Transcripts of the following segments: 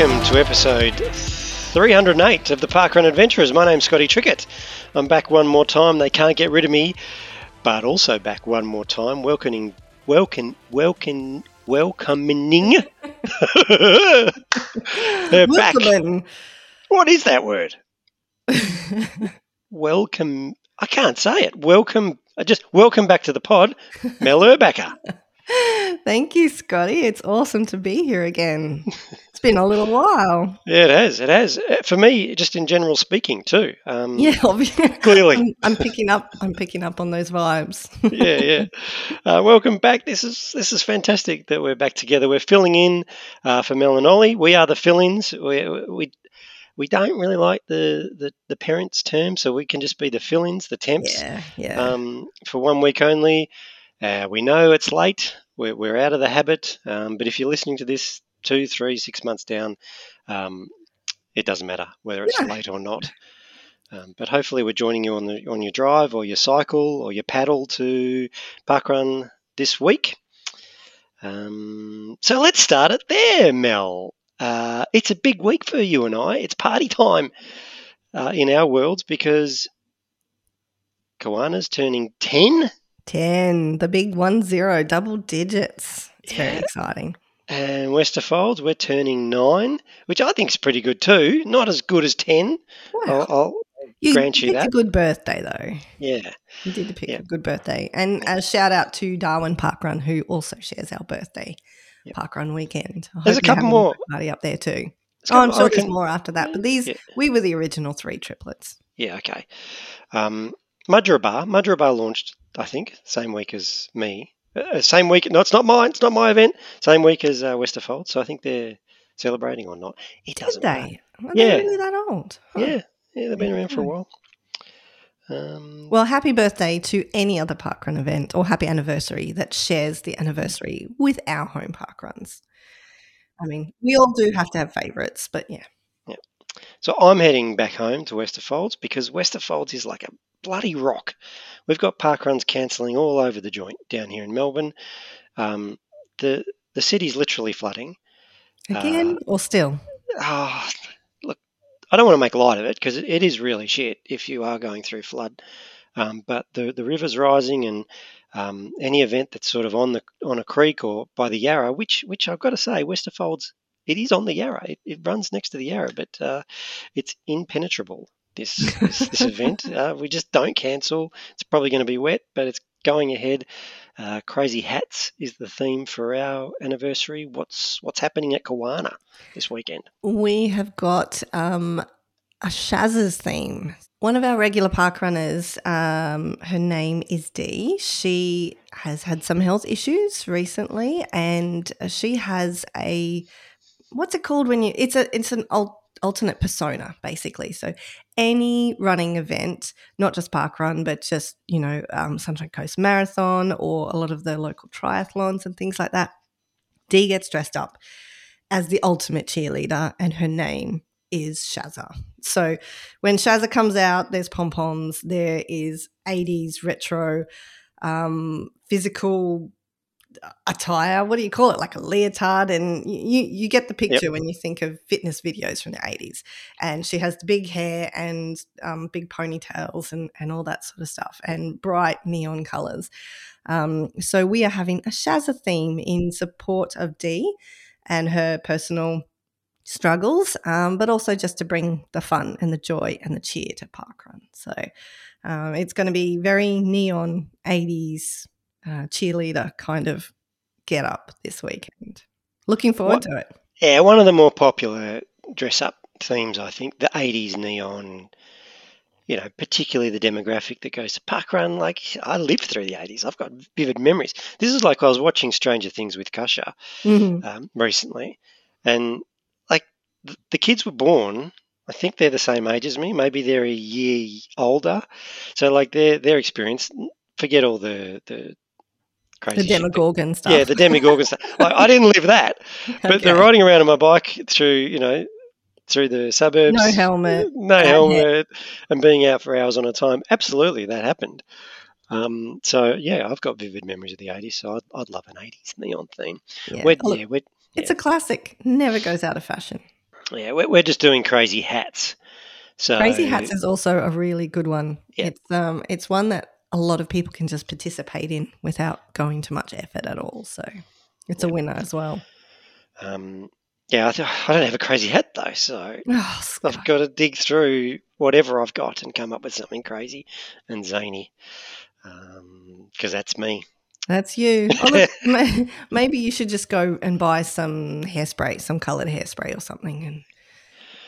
welcome to episode 308 of the Parkrun Adventurers. My name's Scotty Trickett. I'm back one more time. They can't get rid of me, but also back one more time, welcoming, welcome, welcome, welcoming her back. Welcome. What is that word? welcome. I can't say it. Welcome. I just welcome back to the pod, Mel Urbacher. Thank you, Scotty. It's awesome to be here again. Been a little while. Yeah, it has. It has. Uh, For me, just in general speaking, too. Um, Yeah, obviously. Clearly. I'm, I'm picking up. I'm picking up on those vibes. yeah, yeah. Uh, welcome back. This is this is fantastic that we're back together. We're filling in uh, for Mel and Olly. We are the fill-ins. We we we don't really like the, the the parents term, so we can just be the fill-ins, the temps, yeah, yeah. um, for one week only. Uh, we know it's late. We're, we're out of the habit. Um, but if you're listening to this two, three, six months down, um, it doesn't matter whether it's Yeah. late or not. Um, but hopefully, we're joining you on the on your drive or your cycle or your paddle to parkrun this week. Um, so let's start it there, Mel. Uh, it's a big week for you and I. It's party time uh, in our worlds because Kawana's turning ten. Ten. The big one zero, double digits. It's very exciting. And Westerfolds, we're turning nine, which I think is pretty good too. Not as good as 10. Wow. I'll, I'll you grant you picked a good birthday though. yeah. You did pick Yeah. a good birthday. And a shout out to Darwin Parkrun, who also shares our birthday Yep. Parkrun weekend. I There's a couple more. Party up there too. Oh, I'm sure there's more after that. But these, Yeah. we were the original three triplets. Yeah, okay. Um, Mudgeeraba, Mudgeeraba launched, I think, same week as me. Uh, same week, no, it's not mine, it's not my event. Same week as uh, Westerfold, so I think they're celebrating or not. It Did doesn't matter. they? Are Yeah. they really that old? Huh. Yeah, yeah, they've been around for a while. Um, Well, happy birthday to any other parkrun event or happy anniversary that shares the anniversary with our home parkruns. I mean, we all do have to have favourites, but yeah. So I'm heading back home to Westerfolds because Westerfolds is like a bloody rock. We've got park runs cancelling all over the joint down here in Melbourne. Um, the the city's literally flooding. Again Uh, or still? Ah, look, I don't want to make light of it because it, it is really shit if you are going through flood. Um, but the the river's rising, and um, any event that's sort of on the on a creek or by the Yarra, which which I've got to say, Westerfolds, it is on the Yarra. It, it runs next to the Yarra, but uh, it's impenetrable. This this, this event, uh, we just don't cancel. It's probably going to be wet, but it's going ahead. Uh, crazy hats is the theme for our anniversary. What's what's happening at Kawana this weekend? We have got um, a Shaz's theme. One of our regular park runners, um, her name is Dee. She has had some health issues recently, and she has a what's it called when you? It's a it's an al- alternate persona basically. So any running event, not just park run, but just you know um, Sunshine Coast Marathon or a lot of the local triathlons and things like that. Dee gets dressed up as the ultimate cheerleader, and her name is Shazza. So when Shazza comes out, there's pom poms, there is 80s retro um, physical attire. What do you call it? Like a leotard, and you you get the picture when you think of fitness videos from the 80s. And she has the big hair and um, big ponytails and and all that sort of stuff, and bright neon colors. Um, so we are having a Shazza theme in support of Dee and her personal struggles, um, but also just to bring the fun and the joy and the cheer to parkrun. So um, it's going to be very neon 80s uh, cheerleader kind of get up this weekend. Looking forward What- to it. Yeah, one of the more popular dress up themes, I think, the 80s neon, you know, particularly the demographic that goes to parkrun. Like, I lived through the 80s. I've got vivid memories. This is like I was watching Stranger Things with Kasha Mhm. um, recently, and like th- the kids were born. I think they're the same age as me. Maybe they're a year older. So, like, their their experience. Forget all the the crazy The Demogorgon stuff. yeah, the Demogorgon stuff. Like, I didn't live that, but the Okay. riding around on my bike through, you know, through the suburbs, No helmet, no helmet, and being out for hours on a time. Absolutely, that happened. Um, so yeah, I've got vivid memories of the '80s. So I'd, I'd love an '80s neon theme. Yeah. We're, Look, yeah, we're, It's a classic. Never goes out of fashion. Yeah, we're, we're just doing crazy hats. So Crazy Hats is also a really good one. Yeah. It's um it's one that a lot of people can just participate in without going to much effort at all. So it's a winner as well. um, yeah, I, th- I don't have a crazy hat though, so Oh, I've got to dig through whatever I've got and come up with something crazy and zany, because that's me. That's you. Oh, look, maybe you should just go and buy some hairspray, some coloured hairspray or something, and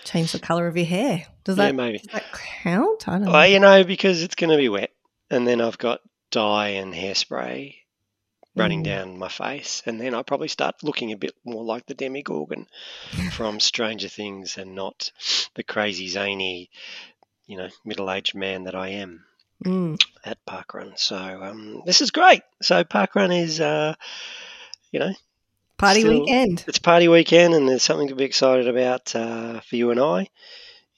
change the colour of your hair. Does Yeah, that, maybe. does that count? I don't know. Well, you know, because it's going to be wet, and then I've got dye and hairspray running Mm. down my face, and then I probably start looking a bit more like the Demogorgon from Stranger Things, and not the crazy zany, you know, middle-aged man that I am Mm. at Parkrun. So um, this is great. So Parkrun is, uh, you know, Party Still- weekend. it's party weekend, and there's something to be excited about uh, for you and I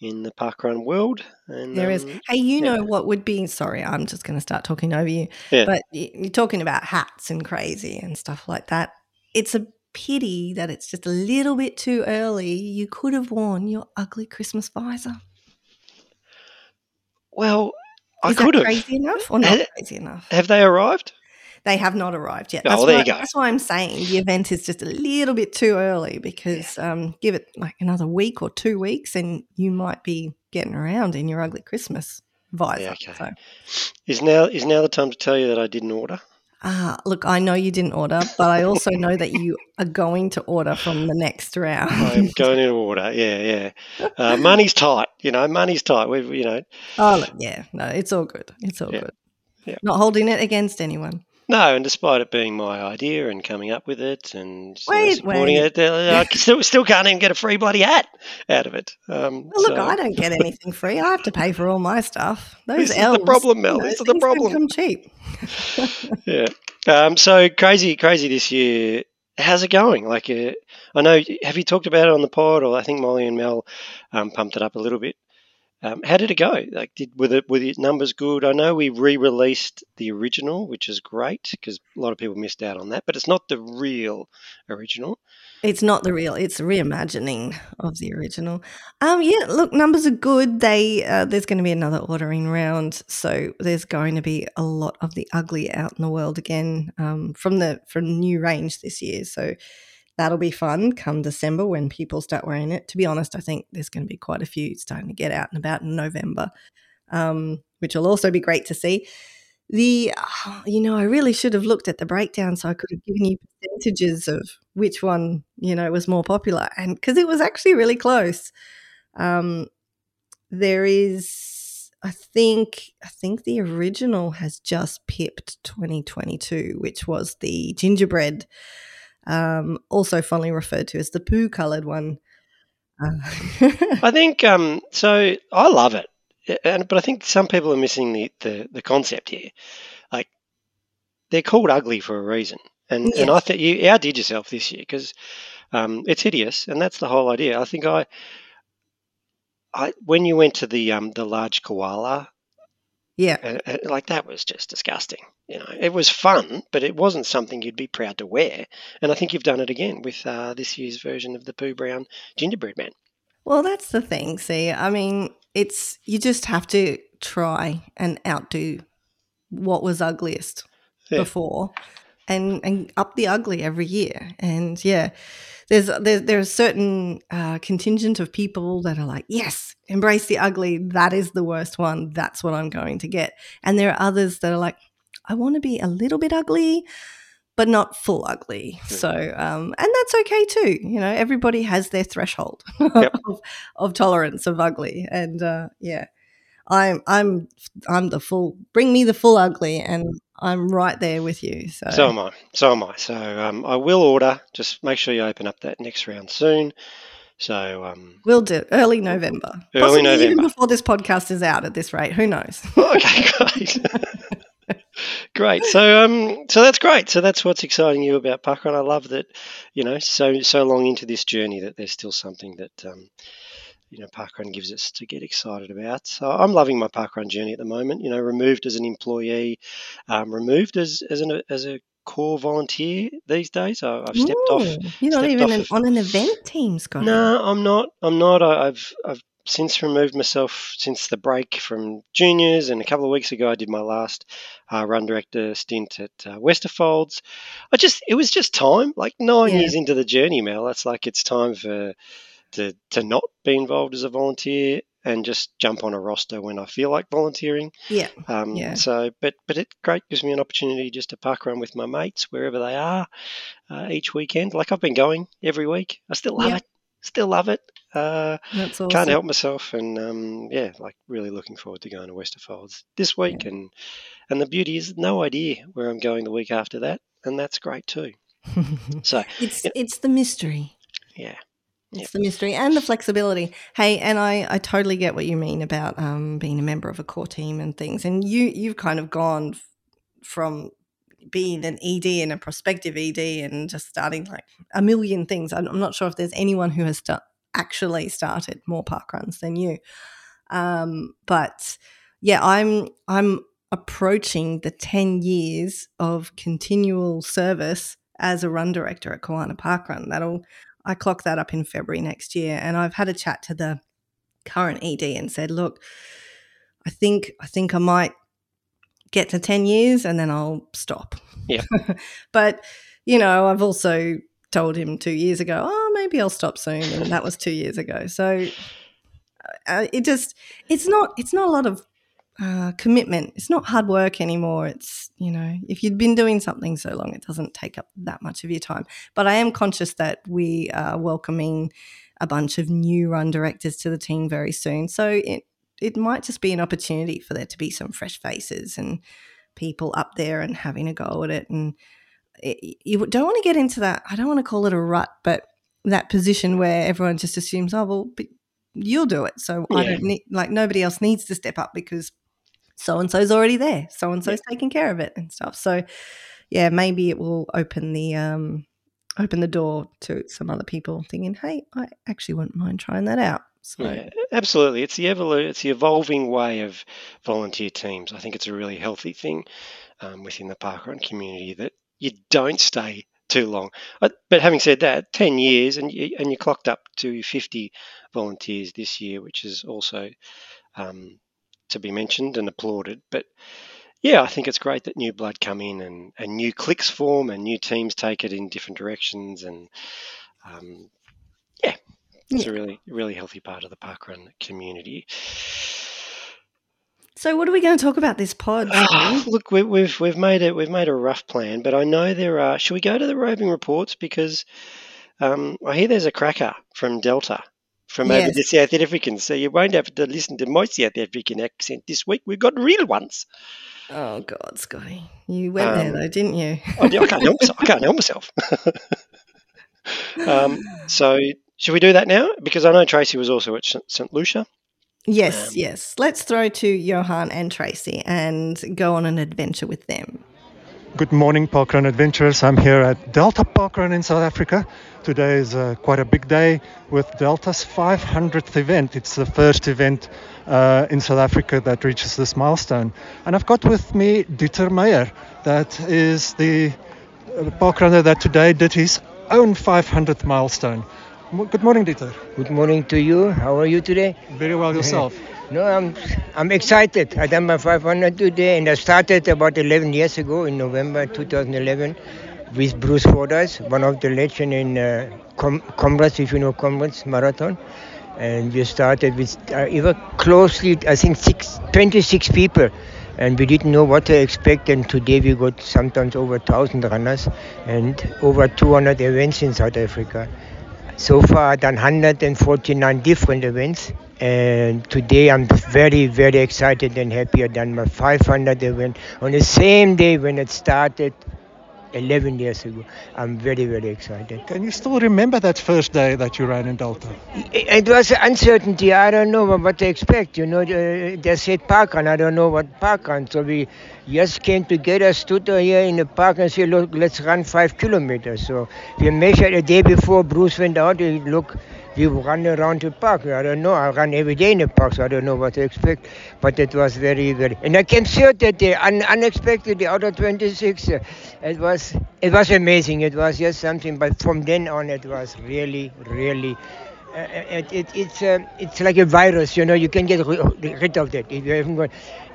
in the Parkrun world. And There is. um, Hey, you yeah. know what would be? Sorry, I'm just going to start talking over you. Yeah. But you're talking about hats and crazy and stuff like that. It's a pity that it's just a little bit too early. You could have worn your ugly Christmas visor. Well, I could have. crazy enough or not it- crazy enough? Have they arrived? They have not arrived yet. Oh, That's well, there why, you go. That's why I'm saying the event is just a little bit too early because um, give it like another week or two weeks and you might be getting around in your ugly Christmas visor. Yeah, okay. So, Is now is now the time to tell you that I didn't order? ah, look, I know you didn't order, but I also know that you are going to order from the next round. I'm going to order. Yeah, yeah. Uh, money's tight. You know, money's tight. We, you know, oh, look, yeah, no, it's all good. It's all Yeah. good. Yeah. Not holding it against anyone. No. And despite it being my idea and coming up with it and Wait, supporting wait. it, uh, I still still can't even get a free bloody hat out of it. Um, Well, look, so- I don't get anything free. I have to pay for all my stuff. Those This is the problem, Mel. you know, This is the problem. Come cheap. yeah. Um, so crazy, crazy this year. How's it going? Like, uh, I know. Have you talked about it on the pod, or I think Olly and Mel um, pumped it up a little bit. Um, how did it go? Like, did were the were the numbers good? I know we re-released the original, which is great because a lot of people missed out on that. But it's not the real original. It's not the real. It's a reimagining of the original. Um, yeah. Look, numbers are good. They uh, there's going to be another ordering round, so there's going to be a lot of the ugly out in the world again um, from the from new range this year. So that'll be fun come December when people start wearing it. To be honest, I think there's going to be quite a few starting to get out and about in November, um, which will also be great to see. The, oh, you know, I really should have looked at the breakdown so I could have given you percentages of which one, you know, was more popular. And because it was actually really close. Um, there is, I think, I think the original has just pipped 2022, which was the gingerbread, um, also fondly referred to as the poo colored one. Uh, I think um, so. I love it, and but I think some people are missing the, the, the concept here. Like they're called ugly for a reason, and and I think you outdid yourself this year because um, it's hideous, and that's the whole idea. I think I, I when you went to the um, the large koala, yeah. uh, uh, like that was just disgusting. You know, it was fun, but it wasn't something you'd be proud to wear. And I think you've done it again with uh, this year's version of the poo Brown gingerbread man. Well, that's the thing. See, I mean, it's you just have to try and outdo what was ugliest Yeah. before, and and up the ugly every year. And yeah, there's there's there's a certain uh, contingent of people that are like, yes, embrace the ugly. That is the worst one. That's what I'm going to get. And there are others that are like, I want to be a little bit ugly, but not full ugly. Yeah. So, um, and that's okay too. You know, everybody has their threshold Yep. of, of tolerance of ugly, and uh, yeah, I'm I'm I'm the full. Bring me the full ugly, and I'm right there with you. So, So am I. So am I. So um, I will order. Just make sure you open up that next round soon. So um, we'll do early November, Early Possibly even November. before this podcast is out. At this rate, who knows? okay, great, great. So um, so that's great. So that's what's exciting you about parkrun. I love that. You know, so so long into this journey that there's still something that um, you know parkrun gives us to get excited about. So I'm loving my parkrun journey at the moment. You know, removed as an employee, um, removed as as an as a core volunteer these days. I, I've stepped off. You're not even an, on an event team, Scott. No, I'm not. I'm not. I, I've I've since removed myself since the break from juniors, and a couple of weeks ago I did my last uh, run director stint at uh, Westerfolds. I just it was just time. Like nine Yeah. years into the journey, Mel. It's like it's time for to to not be involved as a volunteer and just jump on a roster when I feel like volunteering. Yeah. Um, Yeah. So, but but it great gives me an opportunity just to park around with my mates wherever they are uh, each weekend. Like I've been going every week. I still love Yeah. it. Still love it. Uh, That's awesome. Can't help myself, and um, yeah, like really looking forward to going to Westerfolds this week. And and the beauty is no idea where I'm going the week after that, and that's great too. So it's Yeah. it's the mystery. yeah, It's the mystery and the flexibility. Hey, and I, I totally get what you mean about um, being a member of a core team and things. And you you've kind of gone from being an ED and a prospective ED and just starting like a million things. I'm I'm not sure if there's anyone who has sta- actually started more park runs than you. Um, but yeah, I'm I'm approaching the 10 years of continual service as a run director at Kawana Park Run. That'll I clock that up in February next year, and I've had a chat to the current ED and said, "Look, I think I think I might get to ten years, and then I'll stop." Yeah. but you know, I've also told him two years ago, "Oh, maybe I'll stop soon," and that was two years ago. So uh, it just it's not it's not a lot of uh, commitment. It's not hard work anymore. It's you know, if you've been doing something so long, it doesn't take up that much of your time. But I am conscious that we are welcoming a bunch of new run directors to the team very soon. So it it might just be an opportunity for there to be some fresh faces and people up there and having a go at it. And it, you don't want to get into that. I don't want to call it a rut, but that position where everyone just assumes, oh well, but you'll do it. So I don't need like nobody else needs to step up because so and so's already there. So and so's taking care of it and stuff. So yeah, maybe it will open the um open the door to some other people thinking, hey, I actually wouldn't mind trying that out. So yeah, absolutely. It's the evolu- It's the evolving way of volunteer teams. I think it's a really healthy thing um, within the parkrun community that you don't stay too long. But having said that, ten years and you, and you clocked up to fifty volunteers this year, which is also um, to be mentioned and applauded. But yeah, I think it's great that new blood come in and, and new clicks form and new teams take it in different directions and um, yeah, it's Yeah. a really really healthy part of the parkrun community. So what are we going to talk about this pod? Look, we, we've we've made it we've made a rough plan, but I know there are. Should we go to the roving reports because um, I hear there's a cracker from Delta from over the South Africans, so you won't have to listen to my South African accent this week. We've got real ones. Oh God, Scotty, you went there Um, though, didn't you? I, I can't help myself. I can't help myself. um, so should we do that now? Because I know Tracey was also at St. St. Lucia. Yes, Um, yes. Let's throw to Johan and Tracey and go on an adventure with them. Good morning, Parkrun adventurers. I'm here at Delta Parkrun in South Africa. Today is uh, quite a big day with Delta's 500th event. It's the first event uh, in South Africa that reaches this milestone. And I've got with me Dieter Meyer, that is the uh, parkrunner that today did his own 500th milestone. Good morning, Dieter. Good morning to you. How are you today? Very well yourself. No, I'm I'm excited. I done my 500 today, and I started about 11 years ago in November 2011 with Bruce Fordyce, one of the legend in uh, Com- Comrades, if you know Comrades Marathon. And we started with uh, even closely, I think six, 26 people. And we didn't know what to expect. And today we got sometimes over 1,000 runners and over 200 events in South Africa. So far, I've done 149 different events, and today I'm very, very excited and happy. I've done my 500 event on the same day when it started 11 years ago. I'm very, very excited. Can you still remember that first day that you ran in Delta? It it was uncertainty. I don't know what to expect. You know, uh, they said park run. I don't know what park run. So we just came together, stood here in the park and said, look, let's run five kilometers. So we measured a day before Bruce went out. We look, we run around the park. I don't know. I run every day in the park, so I don't know what to expect. But it was very, very. And I came third that day, un- unexpectedly, out of 26. Uh, it was, it was amazing. It was just something. But from then on, it was really, really. Uh, it, it, it's uh, it's like a virus, you know. You can get ri- rid of that if you haven't got.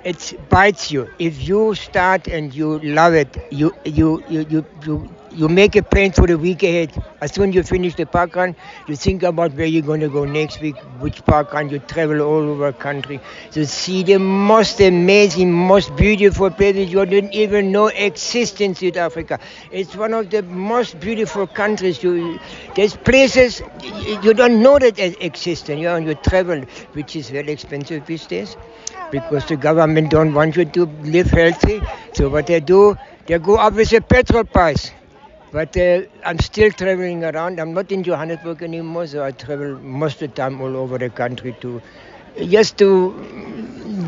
It bites you. If you start and you love it, you you you you. you you make a plan for the week ahead. As soon as you finish the park run, you think about where you're going to go next week, which park run. You travel all over country to see the most amazing, most beautiful places you didn't even know exist in South Africa. It's one of the most beautiful countries. You, there's places you don't know that exist, and you, know, you travel, which is very expensive these days because the government don't want you to live healthy. So what they do, they go up with the petrol price. But uh, I'm still traveling around. I'm not in Johannesburg anymore, so I travel most of the time all over the country to just to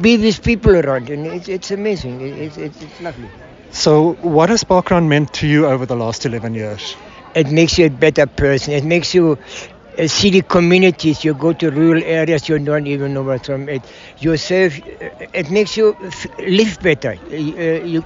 be with people around, and it's, it's amazing. It's, it's, it's lovely. So, what has parkrun meant to you over the last 11 years? It makes you a better person. It makes you uh, see the communities. You go to rural areas, you don't even know what's from it. Yourself, it makes you live better. Uh, you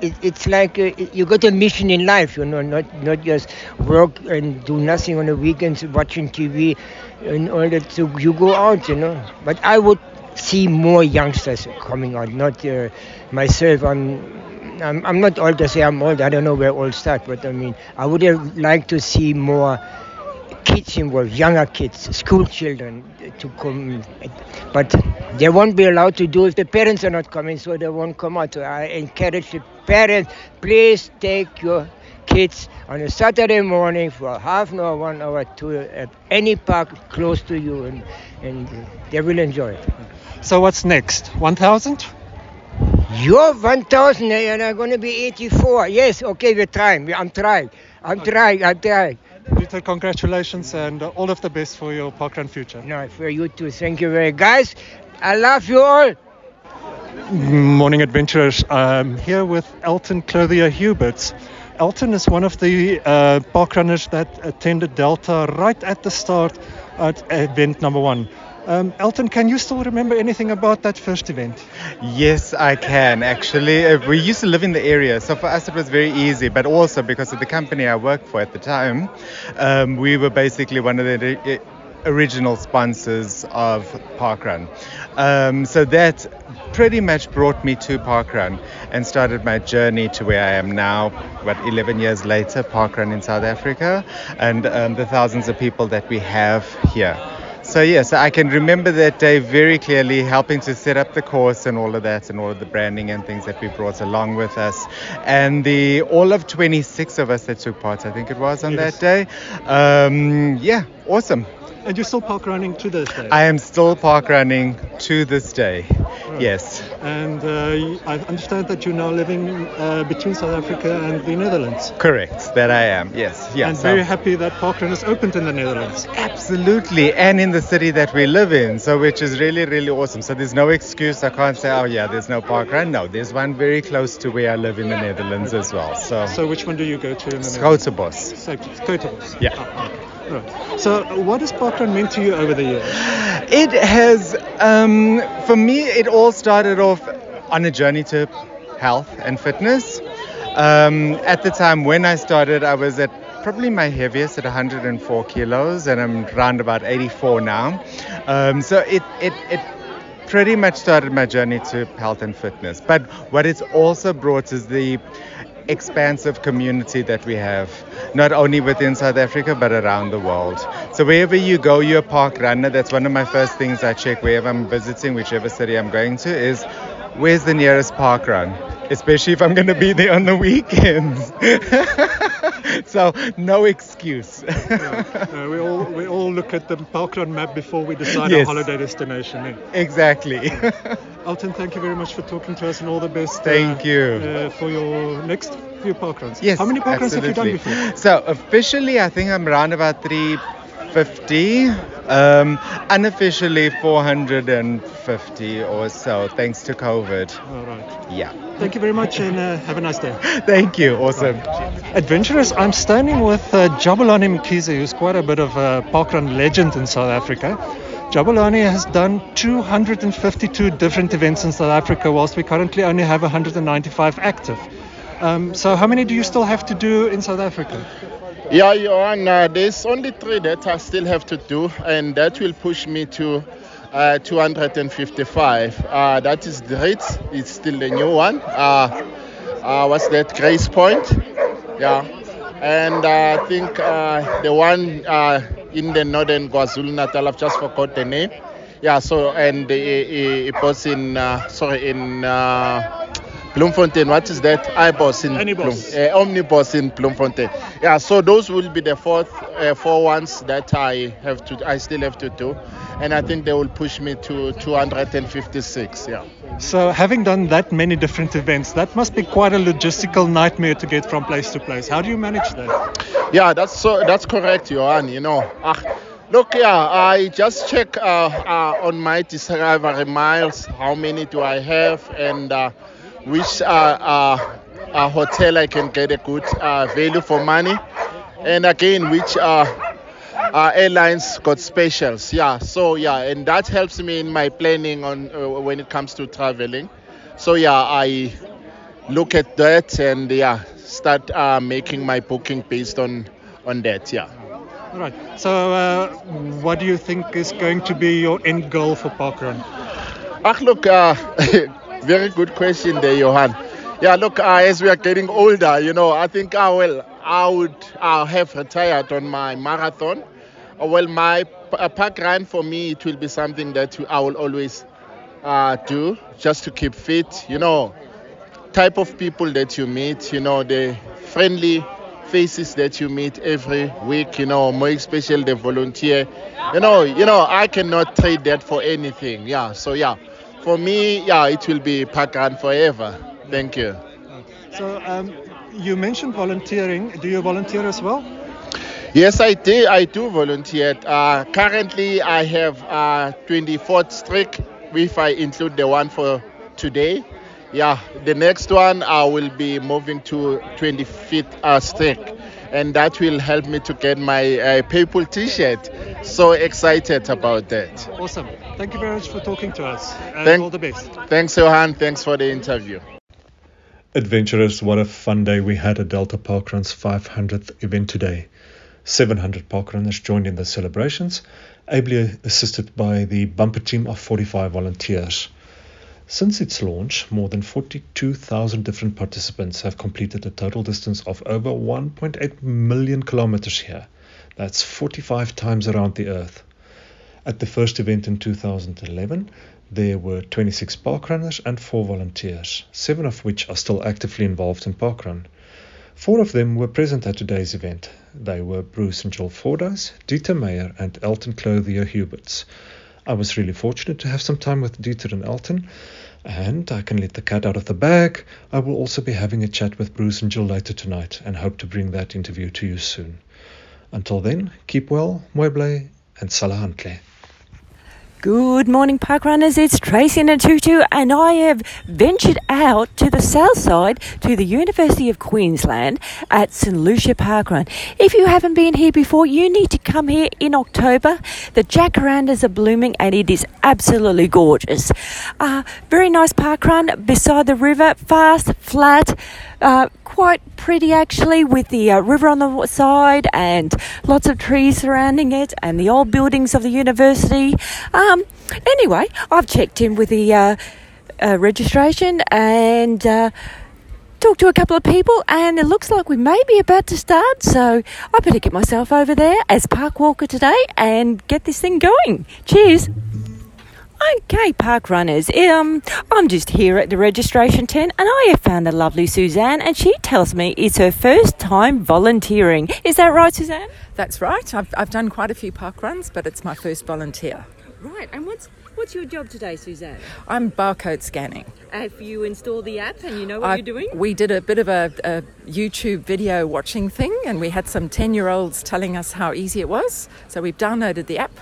it, it's like uh, you got a mission in life, you know, not not just work and do nothing on the weekends, watching TV, and all that. So you go out, you know. But I would see more youngsters coming out, not uh, myself. I'm, I'm I'm not old to say I'm old. I don't know where old start, but I mean, I would have liked to see more kids involved, younger kids, school children to come. But they won't be allowed to do if the parents are not coming, so they won't come out. So I encourage the parents, please take your kids on a Saturday morning for half an hour, one hour to uh, any park close to you, and, and they will enjoy it. So what's next? 1,000? You're 1,000 and I'm going to be 84. Yes, okay, we're trying. I'm trying. I'm okay. trying. I'm trying. Dieter, congratulations and all of the best for your parkrun future. No, for you too. Thank you very Guys, I love you all. Morning adventurers. I'm here with Elton Clothier Huberts. Elton is one of the uh, parkrunners that attended Delta right at the start at event number one. Um, Elton, can you still remember anything about that first event? Yes, I can actually. Uh, we used to live in the area, so for us it was very easy, but also because of the company I worked for at the time, um, we were basically one of the original sponsors of Parkrun. Um, so that pretty much brought me to Parkrun and started my journey to where I am now, what, 11 years later, Parkrun in South Africa, and um, the thousands of people that we have here. So yes, I can remember that day very clearly, helping to set up the course and all of that, and all of the branding and things that we brought along with us, and the all of 26 of us that took part, I think it was on yes. that day. Um, yeah, awesome. And you're still park running to this day? I am still park running to this day. Right. Yes. And uh, I understand that you're now living uh, between South Africa and the Netherlands. Correct. That I am. Yes. Yeah. And so very happy that parkrun is opened in the Netherlands. Absolutely, and in the city that we live in, so which is really really awesome. So there's no excuse. I can't say, oh yeah, there's no parkrun. No, there's one very close to where I live in the Netherlands as well. So. So which one do you go to in the Netherlands? Skotebos. Yeah. Oh, okay. Right. So, what has parkrun meant to you over the years? It has, um, for me, it all started off on a journey to health and fitness. Um, at the time when I started, I was at probably my heaviest at 104 kilos, and I'm around about 84 now. Um, so it, it, it pretty much started my journey to health and fitness. But what it's also brought is the expansive community that we have, not only within South Africa but around the world. So wherever you go, you're a park runner. That's one of my first things I check wherever I'm visiting, whichever city I'm going to, is where's the nearest park run? Especially if I'm going to be there on the weekends. so no excuse. no, no, we all we all look at the parkrun map before we decide yes. our holiday destination. Eh? Exactly. Elton, thank you very much for talking to us and all the best. Thank uh, you uh, for your next few parkruns. Yes. How many parkruns have you done before? So officially, I think I'm around about three 450. Um, unofficially 450 or so, thanks to COVID. All right. Yeah. Thank you very much and uh, have a nice day. Thank you. Awesome. Adventurers, I'm standing with uh, Jabulani Mkhize, who's quite a bit of a parkrun legend in South Africa. Jabulani has done 252 different events in South Africa, whilst we currently only have 195 active. Um, so, how many do you still have to do in South Africa? Yeah, Johan, uh, there's only three that I still have to do, and that will push me to uh, 255. Uh, that is the Ritz, it's still the new one. Uh, uh, what's that, Grace Point? Yeah. And I think uh, the one uh, in the northern KwaZulu Natal, I've just forgot the name. Yeah, so, and it, it was in, sorry, in. Bloemfontein, what is that? iBoss in Omnibus. Bloem, uh, Omnibus in Bloemfontein. Yeah, so those will be the fourth, uh, four ones that I have to, I still have to do, and I think they will push me to 256. Yeah. So, having done that many different events, that must be quite a logistical nightmare to get from place to place. How do you manage that? Yeah, that's so. That's correct, Johan. You know, ah, look, yeah, I just check uh, uh, on my Discovery miles how many do I have and uh, which uh, uh, uh, hotel I can get a good uh, value for money, and again which uh, uh, airlines got specials. Yeah, so yeah, and that helps me in my planning on uh, when it comes to traveling. So yeah, I look at that and yeah, start uh, making my booking based on on that. Yeah. All right. So, uh, what do you think is going to be your end goal for parkrun? Ah, look, uh, very good question there, Johan. Yeah, look, uh, as we are getting older, you know, I think I will, I would, I have retired on my marathon. Uh, well, my uh, park run for me, it will be something that I will always uh, do just to keep fit. You know, type of people that you meet, you know, the friendly faces that you meet every week, you know, more especially the volunteer. You know, you know, I cannot trade that for anything. Yeah, so yeah, for me, yeah, it will be park run forever. Thank you. So, um, you mentioned volunteering. Do you volunteer as well? Yes, I do. I do volunteer. Uh, currently, I have uh, 24th streak, if I include the one for today. Yeah, the next one I will be moving to 25th uh, streak, and that will help me to get my uh, purple T-shirt. So excited about that. Awesome. Thank you very much for talking to us. And Thank- all the best. Thanks, Johan. Thanks for the interview. Adventurers, what a fun day we had at Delta Parkrun's 500th event today. 700 parkrunners joined in the celebrations, ably assisted by the bumper team of 45 volunteers. Since its launch, more than 42,000 different participants have completed a total distance of over 1.8 million kilometers here. That's 45 times around the Earth. At the first event in 2011, there were 26 parkrunners and 4 volunteers, 7 of which are still actively involved in parkrun. Four of them were present at today's event. They were Bruce and Joel Fordyce, Dieter Meyer, and Elton Clothier Huberts. I was really fortunate to have some time with Dieter and Elton, and I can let the cat out of the bag. I will also be having a chat with Bruce and Jill later tonight and hope to bring that interview to you soon. Until then, keep well, Mueble, and Sala hantle. Good morning, park runners. It's Tracey in a tutu, and I have ventured out to the south side to the University of Queensland at St Lucia Park Run. If you haven't been here before, you need to come here in October. The jacarandas are blooming, and it is absolutely gorgeous. Uh, very nice park run beside the river, fast, flat. Uh, quite pretty actually, with the uh, river on the side and lots of trees surrounding it, and the old buildings of the university. Um, anyway, I've checked in with the uh, uh, registration and. Uh, Talked to a couple of people, and it looks like we may be about to start. So I better get myself over there as park walker today and get this thing going. Cheers. Okay, park runners. Um, I'm just here at the registration tent, and I have found the lovely Suzanne, and she tells me it's her first time volunteering. Is that right, Suzanne? That's right. I've, I've done quite a few park runs, but it's my first volunteer. Right. And what's What's your job today, Suzanne? I'm barcode scanning. Have you installed the app and you know what I- you're doing? We did a bit of a, a YouTube video watching thing, and we had some 10 year olds telling us how easy it was. So we've downloaded the app,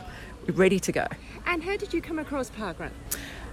we're ready to go. And how did you come across Parkrun?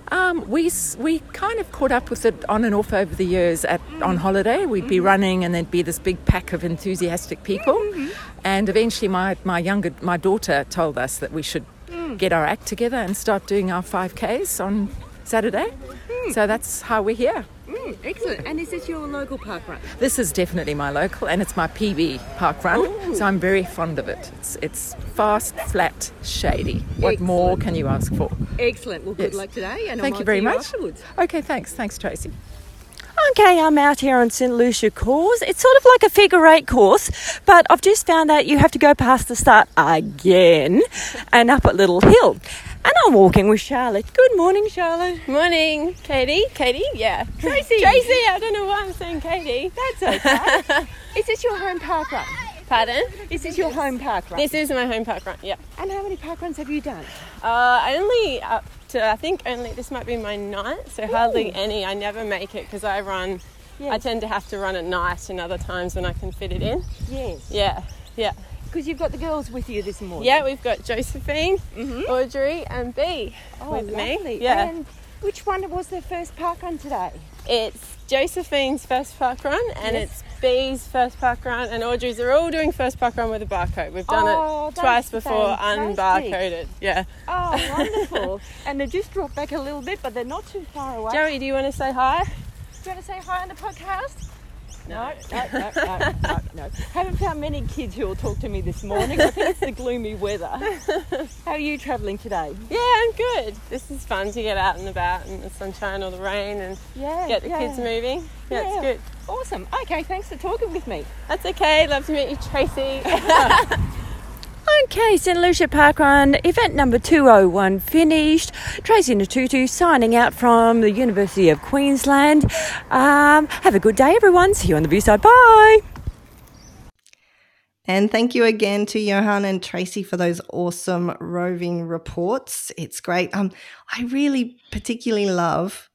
Um, we, we kind of caught up with it on and off over the years at, on holiday. We'd Mm-hmm. be running, and there'd be this big pack of enthusiastic people. Mm-hmm. And eventually, my, my younger my daughter told us that we should Mm. get our act together and start doing our 5Ks on Saturday. Mm. So that's how we're here. Mm, excellent. And is this your local parkrun? This is definitely my local, and it's my PB park run, so I'm very fond of it. It's, it's fast, flat, shady. What more can you ask for? Excellent. Well, good Yes. luck today. And Thank I you very see much. afterwards. Okay, thanks. Thanks, Tracey. Okay, I'm out here on St. Lucia course. It's sort of like a figure eight course, but I've just found out you have to go past the start again and up a little hill. And I'm walking with Charlotte. Good morning, Charlotte. Morning, Katie. Katie, yeah. Tracey. Tracey, I don't know why I'm saying Katie. That's okay. Is this your home park run? Pardon? Is this your home park run? This is my home park run, yeah. and how many park runs have you done? Uh, only up to, I think only, this might be my ninth, so hardly any. I never make it because I run, I tend to have to run at night and other times when I can fit it in. Yes. Yeah, yeah. Because you've got the girls with you this morning. Yeah, we've got Josephine, mm-hmm. Audrey, and B Oh, with lovely. me. Yeah. And which one was the first park run today? It's Josephine's first park run and Yes. it's B's first park run and Audrey's are all doing first park run with a barcode. We've done Oh, it twice before fantastic. unbarcoded. Yeah. Oh, wonderful. and they just dropped back a little bit, but they're not too far away. Joey, do you want to say hi? Do you want to say hi on the podcast? No, no, no, no, no, no. Haven't found many kids who will talk to me this morning. I think it's the gloomy weather. How are you travelling today? Yeah, I'm good. This is fun to get out and about in the sunshine or the rain and Yeah, get the yeah. kids moving. Yeah, Yeah. it's good. Awesome. Okay, thanks for talking with me. That's okay. Love to meet you, Tracey. Okay, St. Lucia Parkrun, event number 201 finished. Tracey Natutu signing out from the University of Queensland. Um, have a good day, everyone. See you on the view side. Bye. And thank you again to Johan and Tracey for those awesome roving reports. It's great. Um, I really particularly love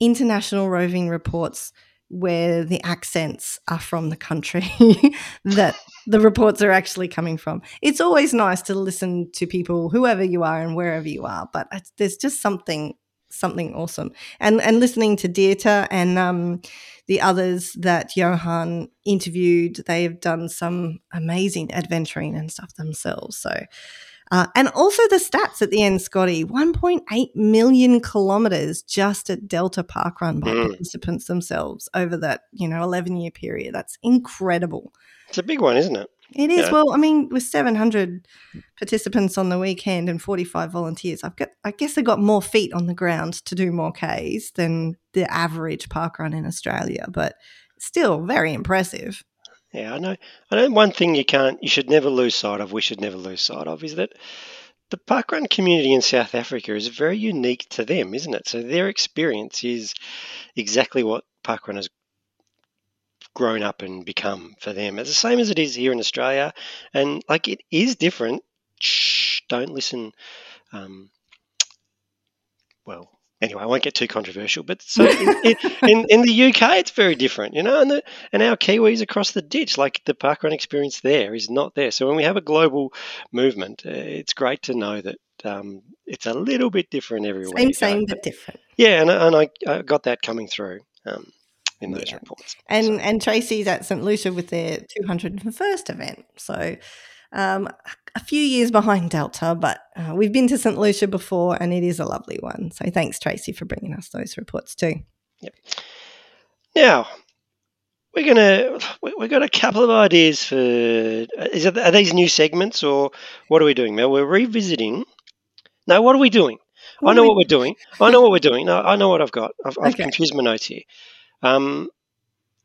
international roving reports where the accents are from the country that the reports are actually coming from. It's always nice to listen to people, whoever you are and wherever you are, but it's, there's just something something awesome. And and listening to Dieter and um, the others that Johan interviewed, they have done some amazing adventuring and stuff themselves. So. Uh, and also the stats at the end, Scotty 1.8 million kilometers just at Delta Park Run by Mm. participants themselves over that, you know, 11 year period. That's incredible. It's a big one, isn't it? It is. Yeah. Well, I mean, with 700 participants on the weekend and 45 volunteers, I've got, I guess I got more feet on the ground to do more Ks than the average park run in Australia, but still very impressive. Yeah, I know. I know one thing you can't, you should never lose sight of. We should never lose sight of is that the parkrun community in South Africa is very unique to them, isn't it? So their experience is exactly what parkrun has grown up and become for them. It's the same as it is here in Australia, and like it is different. Shh, don't listen. Um, well, anyway, I won't get too controversial, but so in, in, in the UK, it's very different, you know, and the, and our Kiwis across the ditch, like the parkrun experience there is not there. So when we have a global movement, uh, it's great to know that um, it's a little bit different everywhere. Same, same, but different. Yeah, and, I- and I, I got that coming through um, in those Yeah. reports. And and Tracey's at St Lucia with their 201st event. So um, a few years behind Delta, but uh, we've been to St Lucia before, and it is a lovely one. So thanks, Tracey, for bringing us those reports too. Yep. Now, we're gonna we- we've got a couple of ideas for is it, are these new segments or what are we doing, Mel? We're revisiting. No, what are we doing? What I know we- what we're doing. I know what we're doing. No, I know what I've got. I've, I've Okay. confused my notes here. Um,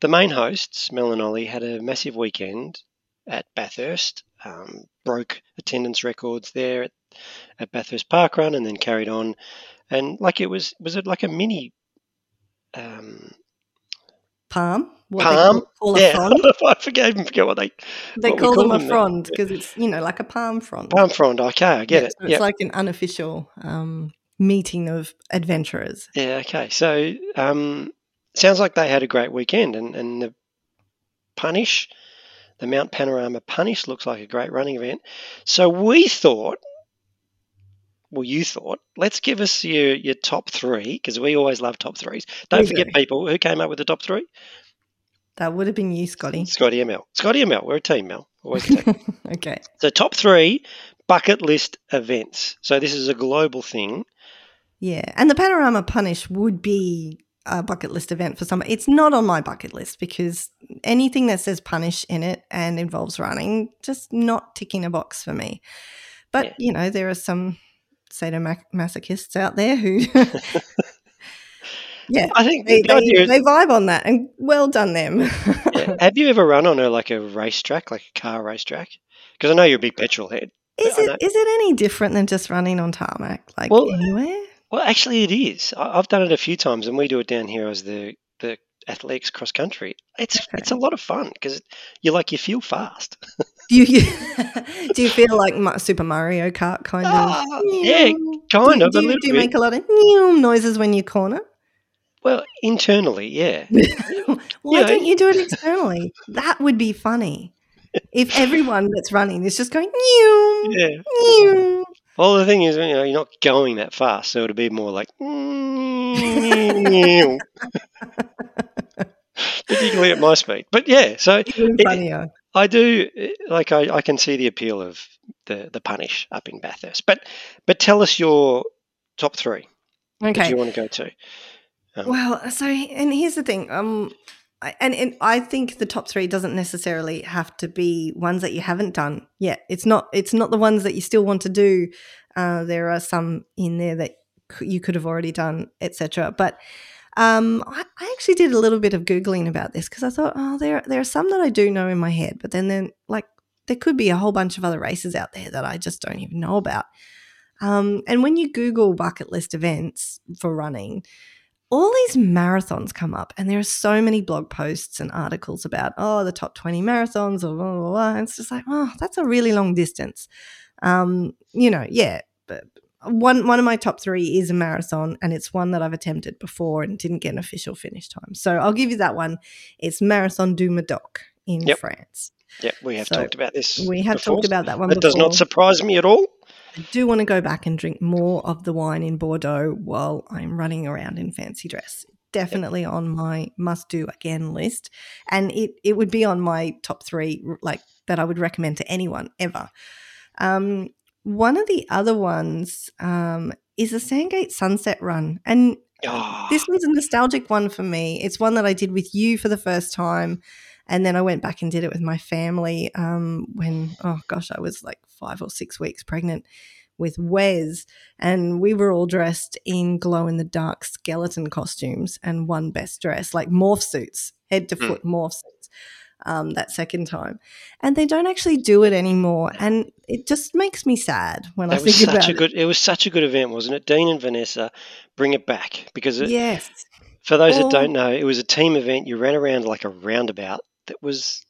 the main hosts, Mel and Olly, had a massive weekend at Bathurst. Um, broke attendance records there at, at Bathurst Park Run, and then carried on. And like it was, was it like a mini um, Palm, what palm? call, call yeah. I forget, even forget what they They what we call them a frond because it's you know like a palm frond. Palm frond. Okay, I get Yeah, it. so it's Yep. like an unofficial um, meeting of adventurers. Yeah, okay. So um, sounds like they had a great weekend, and, and the Punish, the Mount Panorama Punish, looks like a great running event. So we thought, well, you thought, let's give us your, your top three, because we always love top threes. Don't We forget, do. people, who came up with the top three? That would have been you, Scotty. Scotty Mel. Scotty Mel, we're a team, Mel. Always a team. okay. so top three bucket list events. So this is a global thing. Yeah. And the Panorama Punish would be a bucket list event for some. It's not on my bucket list because anything that says punish in it and involves running, just not ticking a box for me. But, Yeah. you know, there are some sadomasochists out there who, yeah, I think they, the they, is, they vibe on that and well done them. yeah. have you ever run on a like a racetrack, like a car racetrack? Because I know you're a big petrol head. Is it is it any different than just running on tarmac, like Well, anywhere? Well, actually, it is. I- I've done it a few times, and we do it down here as the the athletics cross country. It's Okay. it's a lot of fun because you like you feel fast. Do you do you feel like Super Mario Kart kind Ah, of? yeah, kind do, of, Do a you, little do you make a lot of noises when you corner? Well, internally, yeah. Why Yeah. don't you do it externally? That would be funny. If everyone that's running is just going Yeah. Well, the thing is, you know, you're not going that fast, so it'll be more like. Particularly at my speed, but yeah. So it-. I do like I, I can see the appeal of the the punish up in Bathurst, but but tell us your top three Okay. you want to go to. Um, Well, so and here's the thing. Um, and, and I think the top three doesn't necessarily have to be ones that you haven't done yet. It's not. It's not the ones that you still want to do. Uh, there are some in there that you could have already done, etc. But um, I, I actually did a little bit of googling about this because I thought, oh, there there are some that I do know in my head, but then then like there could be a whole bunch of other races out there that I just don't even know about. Um, and when you Google bucket list events for running, all these marathons come up, and there are so many blog posts and articles about oh the top twenty marathons or blah blah blah. And it's just like oh that's a really long distance. Um, you know, yeah, but one one of my top three is a marathon, and it's one that I've attempted before and didn't get an official finish time. So I'll give you that one. It's Marathon du Médoc in Yep. France. yeah, we have so talked about this. We have before. talked about that one That does not surprise me at all. I do want to go back and drink more of the wine in Bordeaux while I'm running around in fancy dress. Definitely on my must do again list. And it, it would be on my top three, like that I would recommend to anyone ever. Um, one of the other ones um, is the Sandgate Sunset Run. And Oh, this one's a nostalgic one for me. It's one that I did with you for the first time. And then I went back and did it with my family um, when, oh gosh, I was like five or six weeks pregnant with Wes. And we were all dressed in glow in the dark skeleton costumes and one best dress, like morph suits, head to Hmm. foot morph suits. Um, that second time, and they don't actually do it anymore, and it just makes me sad when I that was think such about a it. good. It was such a good event, wasn't it? Dean and Vanessa, bring it back because it, Yes, for those that don't know, it was a team event. You ran around like a roundabout that was.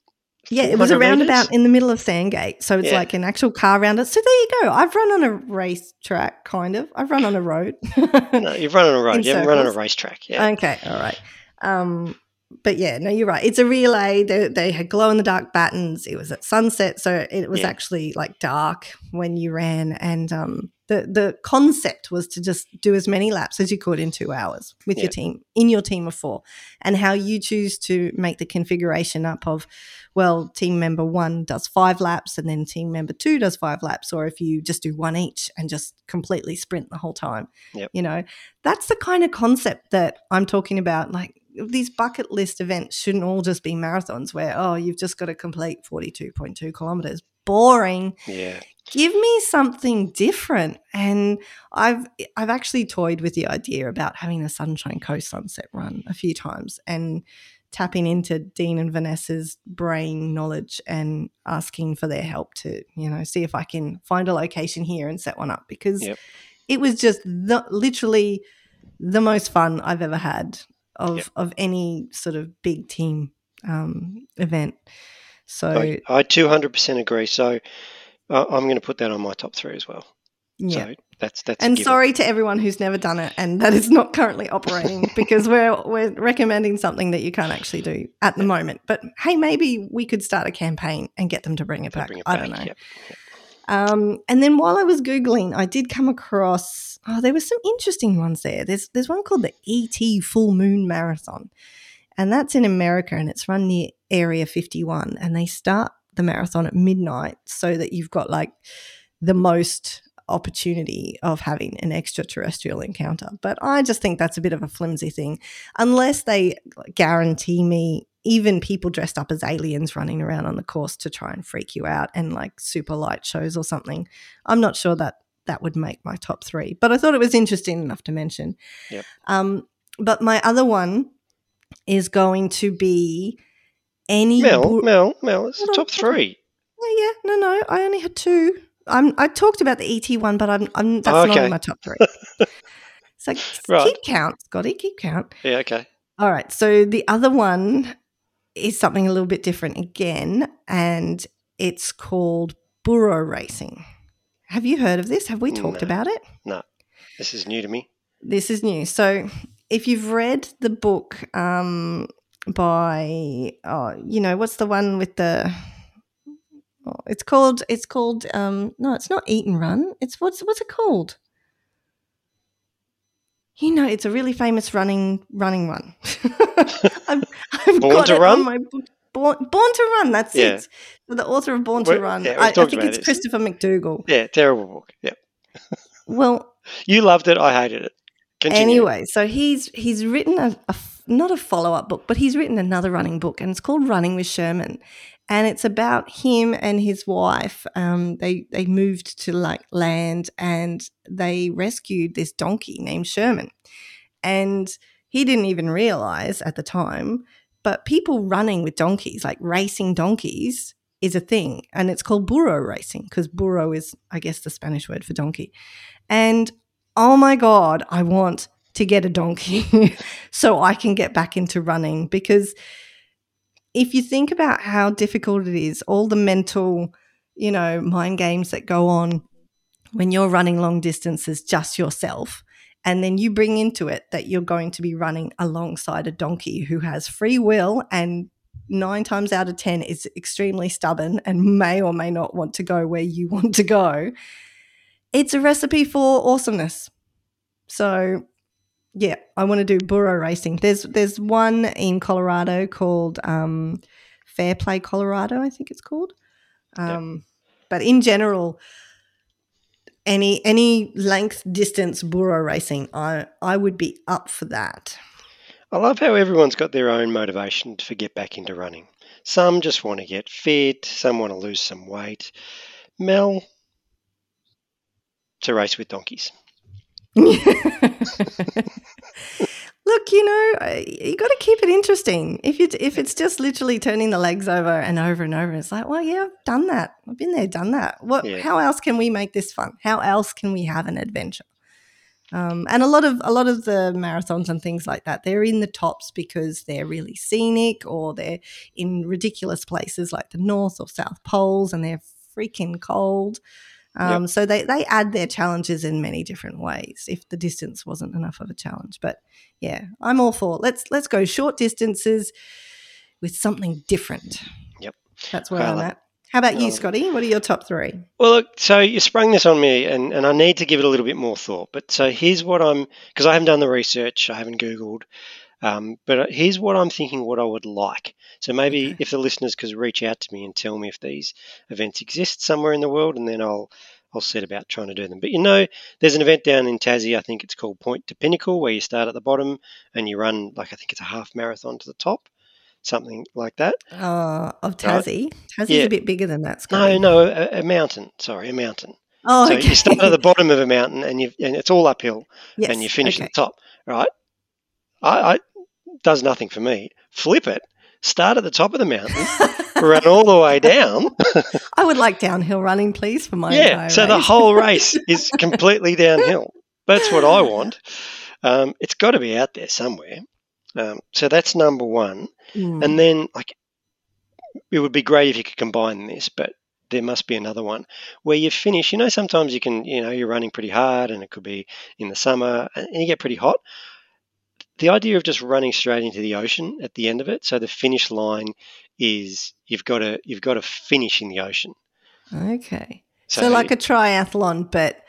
Yeah, it was a 400 roundabout in the middle of Sandgate. So it's Yeah. like an actual car roundabout. So there you go. I've run on a racetrack, kind of. I've run on a road. No, you've run on a road. You haven't run on a racetrack. Yeah. Okay, all right. Um, but yeah, no, you're right. It's a relay. They, they had glow in the dark battens. It was at sunset, so it was Yeah. actually like dark when you ran. And um, the the concept was to just do as many laps as you could in two hours with Yeah. your team in your team of four, and how you choose to make the configuration up of, well, team member one does five laps, and then team member two does five laps, or if you just do one each and just completely sprint the whole time. Yep. You know, that's the kind of concept that I'm talking about. Like these bucket list events shouldn't all just be marathons where, oh, you've just got to complete 42.2 kilometers. Boring. Yeah. Give me something different. And I've I've actually toyed with the idea about having a Sunshine Coast sunset run a few times and tapping into Dean and Vanessa's brain knowledge and asking for their help to, you know, see if I can find a location here and set one up because Yep. it was just the, literally the most fun I've ever had of Yep. of any sort of big team um, event. So I, I 200% agree. So uh, I'm going to put that on my top three as well. yeah, So That's that's And sorry to everyone who's never done it and that is not currently operating because we're we're recommending something that you can't actually do at the moment. But hey, maybe we could start a campaign and get them to bring it back. Bring it I don't know. yep. Um, and then while I was googling, I did come across oh, there were some interesting ones there. There's there's one called the ET Full Moon Marathon, and that's in America, and it's run near Area 51, and they start the marathon at midnight so that you've got like the most opportunity of having an extraterrestrial encounter. But I just think that's a bit of a flimsy thing, unless they guarantee me even people dressed up as aliens running around on the course to try and freak you out and like super light shows or something. I'm not sure that that would make my top three, but I thought it was interesting enough to mention. Yep. Um, but my other one is going to be any Mel, bu- Mel, Mel, it's the top three. Oh, yeah, no, no, I only had two. I'm, I talked about the ET one, but I'm, I'm that's not Okay. in my top three. so Right. keep count, Scotty, keep count. Yeah, okay. All right. So the other one is something a little bit different again, and it's called burro racing. Have you heard of this? Have we talked No. about it? No, this is new to me. This is new. So if you've read the book um, by, oh, you know, what's the one with the. Oh, it's called. It's called. Um, no, it's not Eat and Run. It's what's what's it called? You know, it's a really famous running running run. I've, I've Born got to it Run? on my book. Born, Born to Run. That's Yeah. it. So the author of Born Well, to Run. yeah, I, I think it's this. Christopher McDougall. Yeah, terrible book. Yeah, Well, you loved it. I hated it. Continue. Anyway, so he's he's written a not a follow up book, but he's written another running book, and it's called Running with Sherman, and it's about him and his wife. Um, they they moved to like land, and they rescued this donkey named Sherman, and he didn't even realize at the time, but people running with donkeys, like racing donkeys, is a thing, and it's called burro racing because burro is, I guess, the Spanish word for donkey, and oh my god i want to get a donkey so i can get back into running because if you think about how difficult it is all the mental you know mind games that go on when you're running long distances just yourself and then you bring into it that you're going to be running alongside a donkey who has free will and nine times out of ten is extremely stubborn and may or may not want to go where you want to go it's a recipe for awesomeness. So, yeah, I want to do burro racing. There's there's one in Colorado called um, Fairplay Colorado, I think it's called. Yeah. Um, But in general, any any length distance burro racing, I I would be up for that. I love how everyone's got their own motivation to get back into running. Some just want to get fit, some want to lose some weight. Mel, to race with donkeys. Look, you know, you got to keep it interesting. If you if it's just literally turning the legs over and over and over, it's like, well, yeah, I've done that. I've been there, done that. What? Yeah. How else can we make this fun? How else can we have an adventure? Um, and a lot of a lot of the marathons and things like that, they're in the tops because they're really scenic, or they're in ridiculous places like the North or South Poles, and they're freaking cold. Um, So they they add their challenges in many different ways. If the distance wasn't enough of a challenge, but yeah, I'm all for let's let's go short distances with something different. Yep. That's where I'm at. How about you. Scotty? What are your top three? Well, look, so you sprung this on me, and, and I need to give it a little bit more thought. But so here's what I'm, because I haven't done the research, I haven't Googled, um, but here's what I'm thinking what I would like. So maybe Okay. if the listeners could reach out to me and tell me if these events exist somewhere in the world, and then I'll I'll set about trying to do them. But you know, there's an event down in Tassie, I think it's called Point to Pinnacle, where you start at the bottom and you run like I think it's a half marathon to the top, something like that. Uh, of Right. Tassie. Tassie's Yeah. a bit bigger than that, No, no, a, a mountain. Sorry, a mountain. Oh, so okay. you start at the bottom of a mountain and you and it's all uphill yes. and you finish okay. at the top, right? I, I does nothing for me. Flip it. Start at the top of the mountain, run all the way down. I would like downhill running, please, for my yeah, so the whole race is completely downhill. That's what I want. Um, it's got to be out there somewhere. Um, so that's number one. Mm. And then, like, it would be great if you could combine this, but there must be another one where you finish. You know, sometimes you can, you know, you're running pretty hard, and it could be in the summer, and you get pretty hot. The idea of just running straight into the ocean at the end of it, so the finish line is you've got to you've got to finish in the ocean. Okay. So, so like a triathlon, but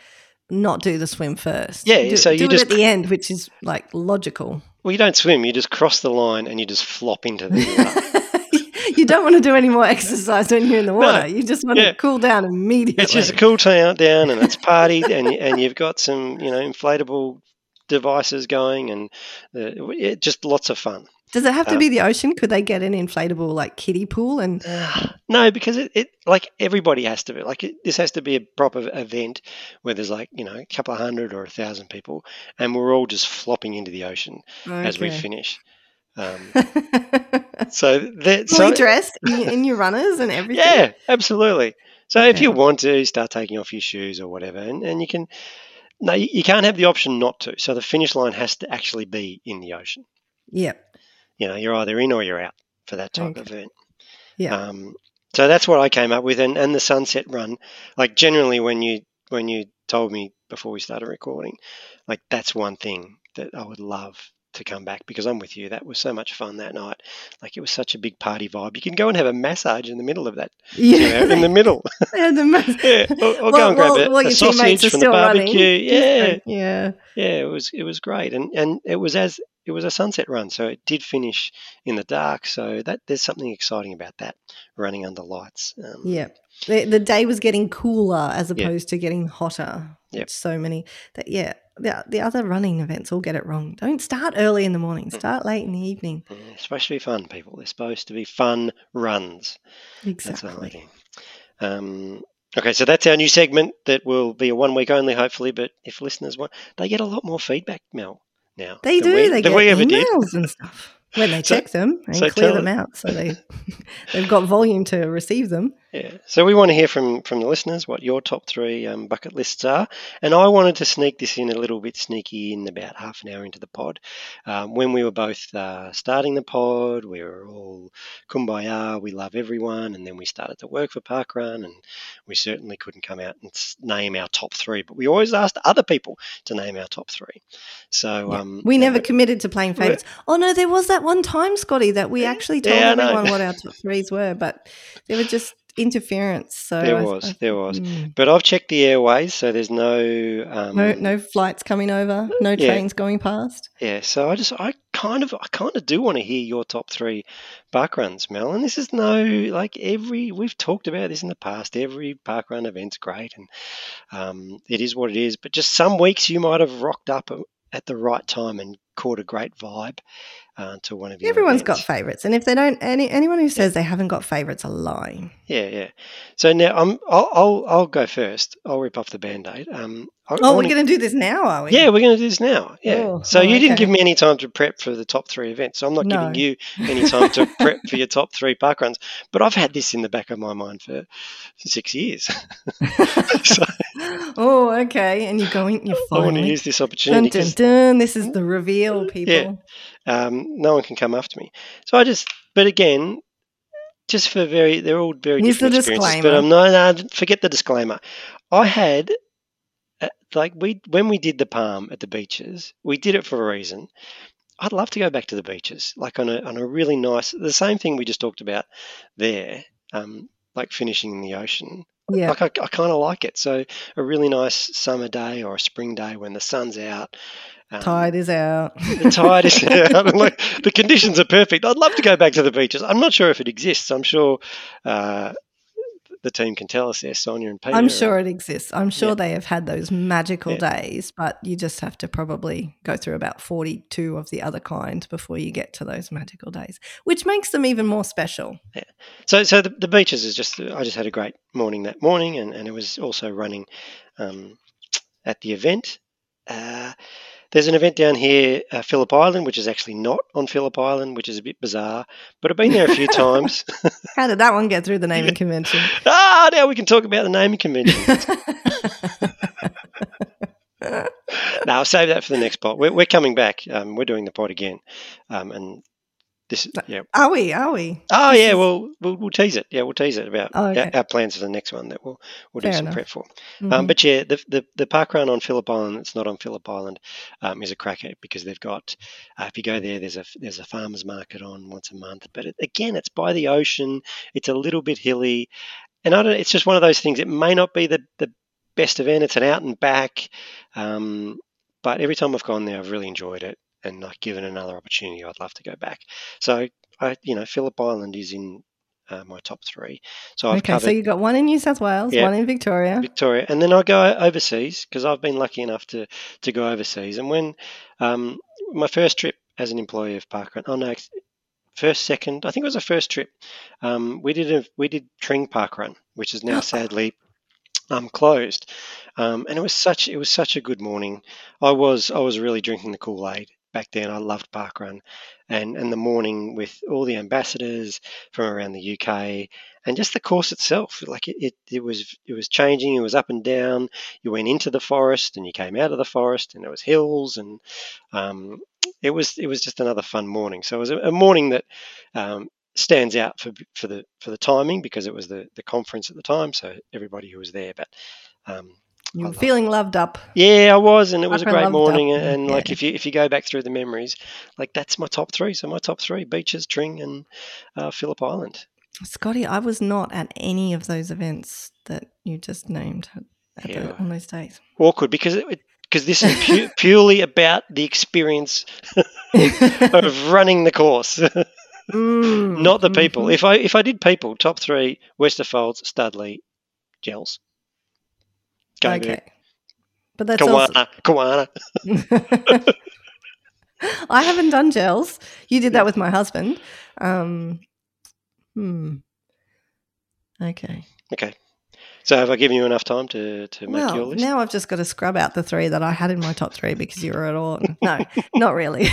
not do the swim first. Yeah, do, so you do just it at the end, which is like logical. Well, you don't swim; you just cross the line and you just flop into the. you don't want to do any more exercise when you're in the water. No, you just want yeah. to cool down immediately. It's just a cool down, down, and it's party, and and you've got some you know inflatable devices going, and uh, it, just lots of fun. Does it have to um, be the ocean? Could they get an inflatable like kiddie pool and? Uh, no, because it, it like everybody has to be like it, this has to be a proper event where there's like you know a couple of hundred or a thousand people, and we're all just flopping into the ocean okay. as we finish. Um, so that so, dressed in your runners and everything. Yeah, absolutely. So okay. if you want to start taking off your shoes or whatever, and, and you can, no, you can't have the option not to. So the finish line has to actually be in the ocean. Yeah. you know, you're either in or you're out for that type okay. of event. Yeah. Um, so that's what I came up with, and, and the sunset run. Like generally, when you when you told me before we started recording, like that's one thing that I would love to come back because I'm with you. That was so much fun that night. Like it was such a big party vibe. You can go and have a massage in the middle of that. Yeah, you know, in the middle. yeah, the yeah. Or, or well, go and grab well, a, well, a sausage from the barbecue. Running. Yeah, yeah, yeah. It was it was great, and and it was as it was a sunset run, so it did finish in the dark. So that there's something exciting about that running under lights. Um, yeah, the, the day was getting cooler as opposed to getting hotter. Yep. So many that yeah. The, the other running events all get it wrong. Don't start early in the morning. Mm. Start late in the evening. it's supposed to be fun, people. They're supposed to be fun runs. Exactly. Um, Okay, so that's our new segment that will be a one week only, hopefully. But if listeners want, they get a lot more feedback, Mel now. They do. We, they get emails and stuff when they check them and so clear them out, so they they've got volume to receive them. Yeah. So we want to hear from from the listeners what your top three um, bucket lists are, and I wanted to sneak this in a little bit sneaky in about half an hour into the pod. Um, when we were both uh, starting the pod, we were all kumbaya, we love everyone, and then we started to work for Parkrun, and we certainly couldn't come out and name our top three, but we always asked other people to name our top three. So yeah. um, we never uh, committed to playing favorites. Oh no, there was that one time, Scotty, that we actually told yeah, everyone what our top threes were, but they were just interference. So there was, I, there was. Mm. But I've checked the airways, so there's no um, no no flights coming over, no yeah. trains going past. Yeah, so I just I kind of I kind of do want to hear your top three park runs, Mel. And this is no like every we've talked about this in the past. Every park run event's great, and um, it is what it is. But just some weeks you might have rocked up at the right time and caught a great vibe uh, to one of your Everyone's events. got favourites, and if they don't, any anyone who says yeah. they haven't got favourites are lying. Yeah, yeah. So now I'm, I'll, I'll, I'll go first. I'll rip off the band-aid. Um, I, oh, I we're going to do this now, are we? Yeah, we're going to do this now. Yeah. Oh, so oh, you didn't give me any time to prep for the top three events, so I'm not no. giving you any time to prep for your top three park runs. But I've had this in the back of my mind for six years. so, oh, okay. And you're going. You're finally. I want to use this opportunity. Dun, dun, dun. This is the reveal, people. Yeah. Um, no one can come after me. So I just. But again, just for very, they're all very Here's different experiences. Disclaimer. But I'm no, no, forget the disclaimer. I had like we when we did the palm at the beaches, we did it for a reason. I'd love to go back to the beaches, like on a on a really nice, the same thing we just talked about there, um, like finishing in the ocean. Yeah. Like I, I kind of like it. So a really nice summer day or a spring day when the sun's out. Um, tide is out. the tide is out. like, the conditions are perfect. I'd love to go back to the beaches. I'm not sure if it exists. I'm sure uh, the team can tell us there, Sonia and Peter. I'm sure it exists. I'm sure yeah. they have had those magical yeah. days, but you just have to probably go through about 42 of the other kind before you get to those magical days, which makes them even more special. Yeah. So, so the, the beaches is just, I just had a great morning that morning, and, and it was also running um, at the event. Uh, there's an event down here, uh, Phillip Island, which is actually not on Phillip Island, which is a bit bizarre, but I've been there a few times. How did that one get through the naming convention? ah, now we can talk about the naming convention. no, I'll save that for the next pod. We're, we're coming back. Um, we're doing the pod again, um, and This yeah. Are we? Are we? Oh This yeah, is- well we'll we'll tease it. Yeah, we'll tease it about Oh, our- okay. our, plans for the next one that we'll we'll do Fair some enough. prep for. Mhm. Um, but yeah, the, the the park run on Phillip Island that's not on Phillip Island um, is a cracker because they've got uh, if you go there, there's a there's a farmers market on once a month. But it, again, it's by the ocean. It's a little bit hilly, and I don't. It's just one of those things. It may not be the the best event. It's an out and back, um, but every time I've gone there, I've really enjoyed it. And like given another opportunity, I'd love to go back. So I, you know, Phillip Island is in uh, my top three. So I've okay, covered so you got one in New South Wales, Yeah. one in Victoria. Victoria, and then I go overseas because I've been lucky enough to to go overseas. And when um, my first trip as an employee of Parkrun, oh no, first second, I think it was a first trip. Um, we did a we did Tring Parkrun, which is now sadly um, closed. Um, and it was such it was such a good morning. I was I was really drinking the Kool Aid back then. I loved Parkrun, and and the morning with all the ambassadors from around the UK, and just the course itself. Like it, it, it was it was changing. It was up and down. You went into the forest and you came out of the forest, and there was hills, and um, it was it was just another fun morning. So it was a, a morning that um, stands out for for the for the timing because it was the the conference at the time. So everybody who was there, but um, You were feeling loved up. yeah, I was, and it was a great loved up. morning. And, and like if you if you go back through the memories, like that's my top three. So my top three: beaches, Tring, and uh, Phillip Island. Scotty, I was not at any of those events that you just named at the, on those days. Awkward because it because this is pu- purely about the experience of running the course, Mm, not the people. mhm. If I if I did people, top three: Westerfolds, Studley, Jells. Okay. But that's also. Kawana, Kawana. I haven't done Jells. You did that with my husband. Um, hmm. Okay. Okay. So have I given you enough time to, to make your Well, list? now I've just got to scrub out the three that I had in my top three because you were at all. No, not really.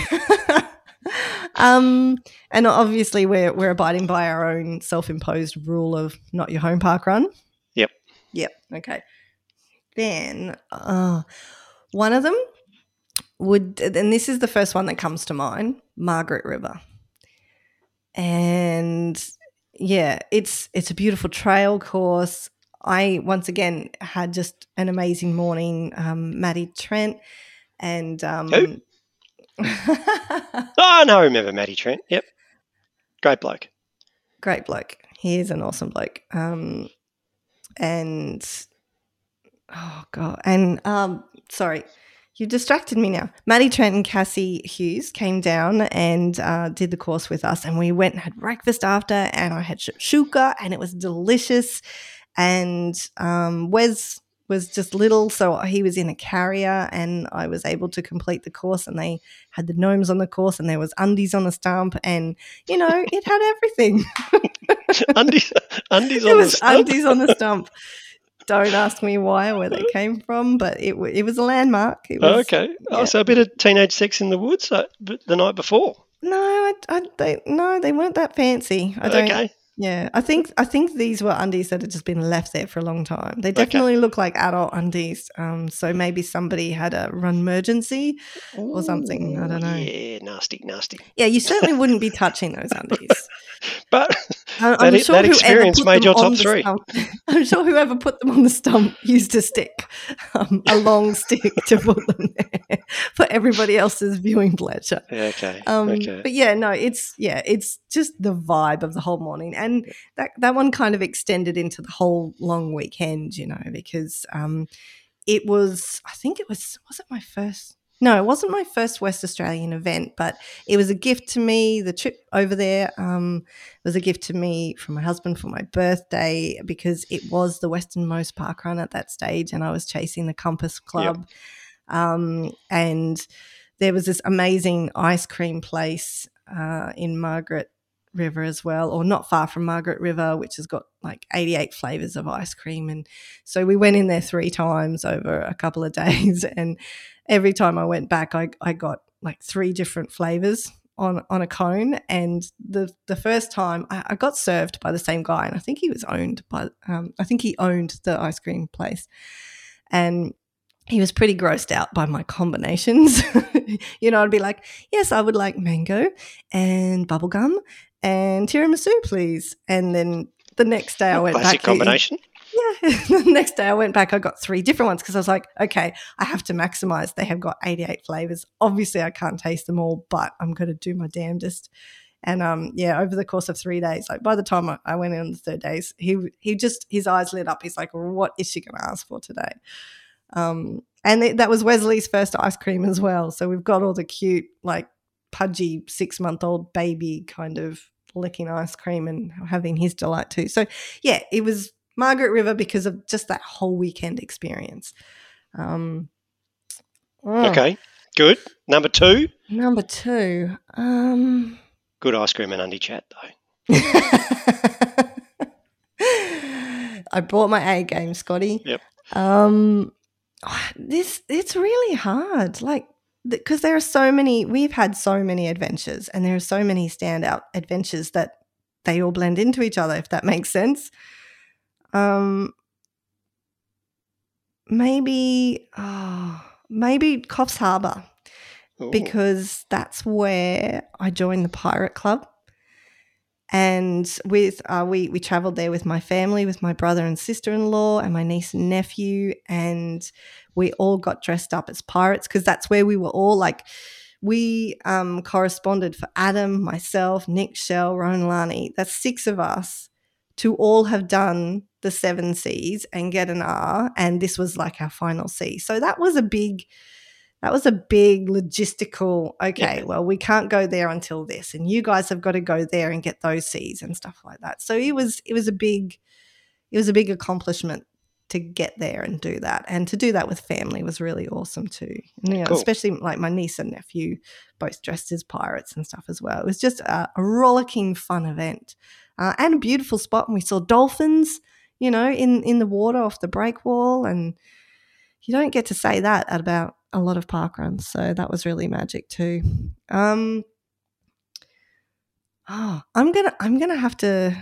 um, and obviously, we're we're abiding by our own self-imposed rule of not your home park run. Yep. Yep. Okay. Then, uh, one of them would, and this is the first one that comes to mind, Margaret River. And yeah, it's it's a beautiful trail course. I once again had just an amazing morning. Um, Maddie Trent and um, Who? Oh, no, I remember Matty Trent. Yep. Great bloke. great bloke. He is an awesome bloke. Um, and oh god, and um, sorry, you distracted me now. Maddie Trent and Cassie Hughes came down and uh, did the course with us, and we went and had breakfast after, and I had shakshuka, and it was delicious. And um, Wes was just little, so he was in a carrier, and I was able to complete the course. And they had the gnomes on the course, and there was undies on the stump, and you know, it had everything. undies, undies on the stump. undies on the stump. Don't ask me why or where they came from, but it it was a landmark. It was, Oh, okay. Oh, so a bit of teenage sex in the woods uh, the night before. No, I, I they no, they weren't that fancy. I don't. Okay. Yeah, I think I think these were undies that had just been left there for a long time. They definitely look like adult undies. Um, so maybe somebody had a run emergency or something. I don't know. Yeah, nasty, nasty. Yeah, you certainly wouldn't be touching those undies. But I- that, i- that experience made your top three. I'm sure whoever put them on the stump used a stick, um, a long stick to put them there for everybody else's viewing pleasure. Yeah, okay. Um, okay. But yeah, no, it's yeah, it's just the vibe of the whole morning, and that that one kind of extended into the whole long weekend, you know, because um, it was I think it was was it my first. No, it wasn't my first West Australian event, but it was a gift to me. The trip over there um, was a gift to me from my husband for my birthday because it was the westernmost park run at that stage, and I was chasing the Compass Club. Um, and there was this amazing ice cream place uh, in Margaret River as well, or not far from Margaret River, which has got like 88 flavors of ice cream. And so we went in there three times over a couple of days. And every time I went back, I, I got like three different flavors on, on a cone. And the, the first time I, I got served by the same guy, and I think he was owned by, um, I think he owned the ice cream place. And he was pretty grossed out by my combinations. you know, I'd be like, yes, I would like mango and bubblegum and tiramisu, please. And then the next day I went Classic back. combination. Yeah. the next day I went back, I got three different ones because I was like, okay, I have to maximize. They have got 88 flavors. Obviously, I can't taste them all, but I'm going to do my damnedest. And um, yeah, over the course of three days, like by the time I, went in on the third days, he he just his eyes lit up. He's like, "What is she going to ask for today?" Um, and th- that was Wesley's first ice cream as well. So we've got all the cute, like pudgy six month old baby kind of licking ice cream and having his delight too. So yeah, it was Margaret River because of just that whole weekend experience. Um, oh, Okay, good. Number two, Number two. Um, good ice cream and undie chat though. I brought my A game, Scotty. Yep. Um, this it's really hard, like because there are so many. We've had so many adventures, and there are so many standout adventures that they all blend into each other. If that makes sense. Um, maybe, oh, maybe Coffs Harbour Ooh. because that's where I joined the pirate club. And with uh, we we traveled there with my family, with my brother and sister in law, and my niece and nephew, and we all got dressed up as pirates because that's where we were all like. We um, corresponded for Adam, myself, Nick, Shell, Rowan, Lani. That's six of us to all have done the seven C's and get an R, and this was like our final C. So that was a big that was a big logistical okay Yeah. well we can't go there until this and you guys have got to go there and get those c's and stuff like that so it was it was a big it was a big accomplishment to get there and do that and to do that with family was really awesome too and, you know, Cool. especially like my niece and nephew both dressed as pirates and stuff as well it was just a, a rollicking fun event uh, and a beautiful spot and we saw dolphins you know in in the water off the break wall and you don't get to say that about a lot of park runs so that was really magic too. Um oh i'm gonna i'm gonna have to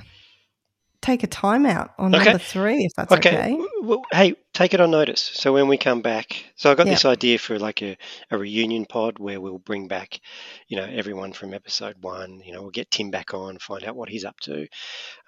take a timeout on Okay. number three if that's Okay. okay, w- w- hey, take it on notice. So when we come back, so I got Yeah. this idea for like a, a reunion pod where we'll bring back, you know, everyone from episode one. You know, we'll get Tim back on, find out what he's up to.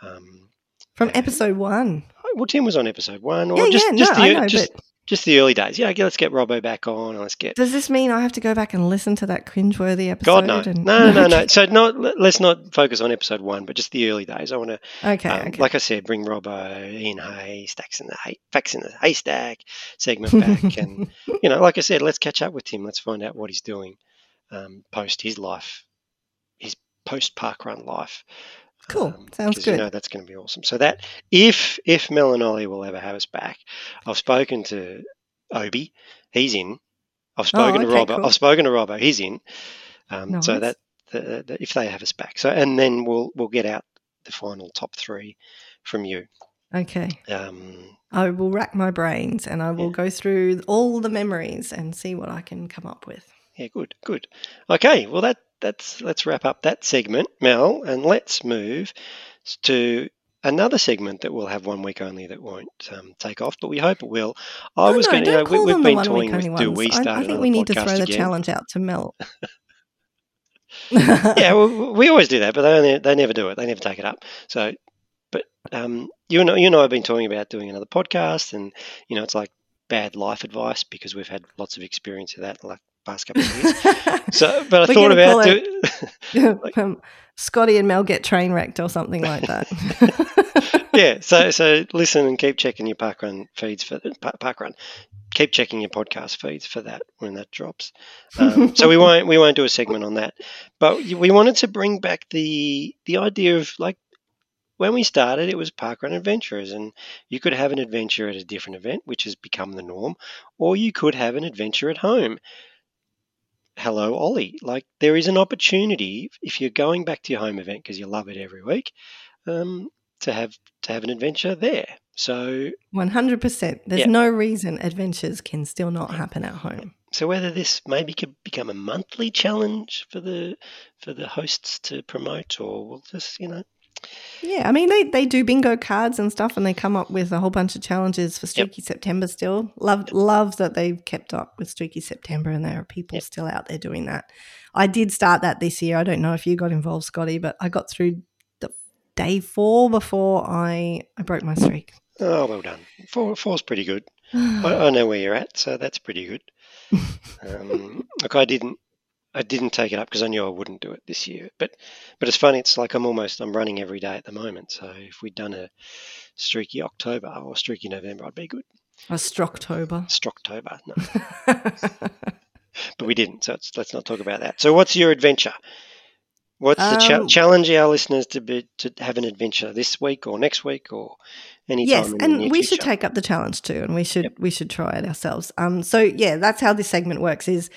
Um, from episode one well, Tim was on episode one, or yeah just yeah just no the know just but just the early days. Yeah, okay, let's get Robbo back on, let's get. does this mean i have to go back and listen to that cringeworthy episode God no, and no, no, no. So not let- let's not focus on episode one, but just the early days. I want to okay Um, okay Like I said, bring Robbo, Ian Hay, Stacks in the hay, Facts in the Haystack segment back, and you know, like I said, let's catch up with him. Let's find out what he's doing um, post his life, his post park run life. Cool. Sounds good. You know that's going to be awesome. So that if if Mel and Olly will ever have us back, I've spoken to Obi, he's in. I've spoken to Oh, okay, Robbo. cool. I've spoken to Robbo, he's in. Um, So that the, the, if they have us back, so and then we'll we'll get out the final top three from you. okay Um, i will rack my brains and i will go through all the memories and see what i can come up with yeah, good, good. Okay, well that that's let's wrap up that segment, Mel, and let's move to another segment that we'll have one week only that won't um, take off, but we hope it will. I Oh, was no, going to, you know, we, call we've them the been toying with do we I- start I, think we need to throw the again? challenge out to Mel. yeah, well, we always do that, but they only, they never do it. They never take it up. So, but um, you know, you and I have been talking about doing another podcast, and you know, it's like bad life advice because we've had lots of experience of that the past couple of years. So, but I thought about call do, um, Scotty and Mel get train wrecked or something like that. yeah. So, so listen and keep checking your parkrun feeds for parkrun. Keep checking your podcast feeds for that when that drops. Um, so we won't we won't do a segment on that, but we wanted to bring back the the idea of like when we started, it was parkrun adventurers, and you could have an adventure at a different event, which has become the norm, or you could have an adventure at home. Hello, Olly. Like there is an opportunity if you're going back to your home event because you love it every week, um, to have to have an adventure there. So, One hundred percent. There's Yeah. no reason adventures can still not happen at home. so whether this maybe could become a monthly challenge for the for the hosts to promote, or we'll just you know Yeah, I mean they, they do bingo cards and stuff, and they come up with a whole bunch of challenges for Streaky September. Still, love love that they've kept up with Streaky September, and there are people Yep. still out there doing that. I did start that this year. I don't know if you got involved, Scotty, but I got through the day four before I I broke my streak. Oh, well done. Four, four's pretty good. I, I know where you're at, so that's pretty good. Um, look, I didn't, I didn't take it up because I knew I wouldn't do it this year. But, but it's funny. It's like I'm almost I'm running every day at the moment. So if we'd done a streaky October or streaky November, I'd be good. A Strocktober. Strocktober, no, but we didn't. So it's, let's not talk about that. So what's your adventure? What's the cha- Um, challenge our listeners to be to have an adventure this week or next week or any yes, time in the and we should future? take up the challenge too, and we should we should try it ourselves. Um, so yeah, that's how this segment works. Is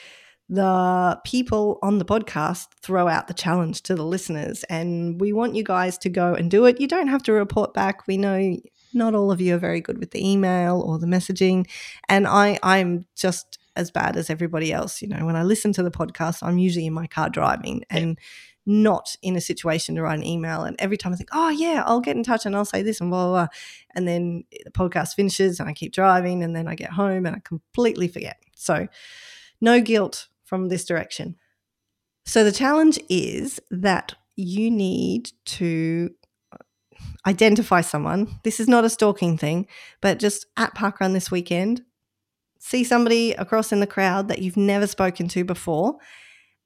the people on the podcast throw out the challenge to the listeners, and we want you guys to go and do it. You don't have to report back. We know not all of you are very good with the email or the messaging, and I I'm just as bad as everybody else. You know, when I listen to the podcast, I'm usually in my car driving and not in a situation to write an email. And every time I think, oh, yeah, I'll get in touch and I'll say this and blah, blah, blah. And then the podcast finishes and I keep driving and then I get home and I completely forget. So, no guilt from this direction. So, the challenge is that you need to uh, identify someone. This is not a stalking thing, but just at Parkrun this weekend, see somebody across in the crowd that you've never spoken to before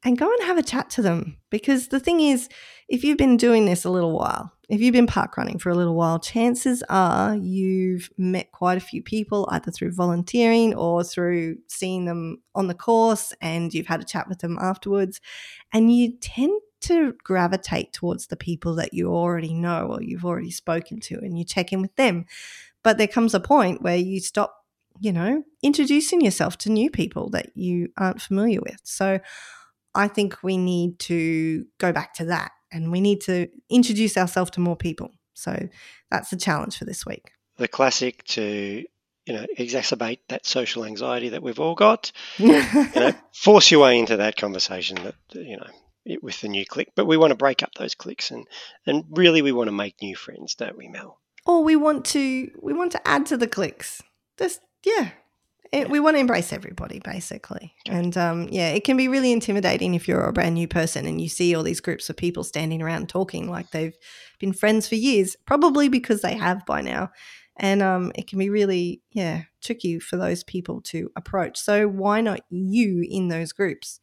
and go and have a chat to them. Because the thing is, if you've been doing this a little while, if you've been park running for a little while, chances are you've met quite a few people either through volunteering or through seeing them on the course and you've had a chat with them afterwards. And you tend to gravitate towards the people that you already know or you've already spoken to and you check in with them. But there comes a point where you stop you know, introducing yourself to new people that you aren't familiar with. So I think we need to go back to that and we need to introduce ourselves to more people. So that's the challenge for this week. the classic to you know exacerbate that social anxiety that we've all got you know force your way into that conversation that you know it, with the new click but we want to break up those clicks and and really we want to make new friends don't we mel or we want to we want to add to the clicks. Just yeah. It, we want to embrace everybody basically. And um, yeah it can be really intimidating if you're a brand new person and you see all these groups of people standing around talking like they've been friends for years probably because they have by now. And um, it can be really yeah tricky for those people to approach. So why not you in those groups?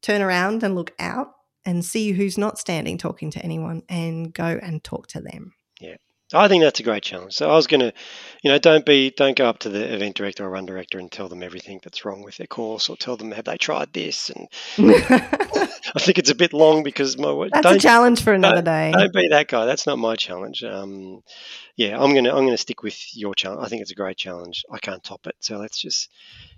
Turn around and look out and see who's not standing talking to anyone and go and talk to them I think that's a great challenge. So I was going to, you know, don't be, don't go up to the event director or run director and tell them everything that's wrong with their course, or tell them have they tried this. And I think it's a bit long because my That's a challenge for another don't, day. Don't be that guy. That's not my challenge. Um, yeah, I'm gonna, I'm gonna stick with your challenge. I think it's a great challenge. I can't top it. So let's just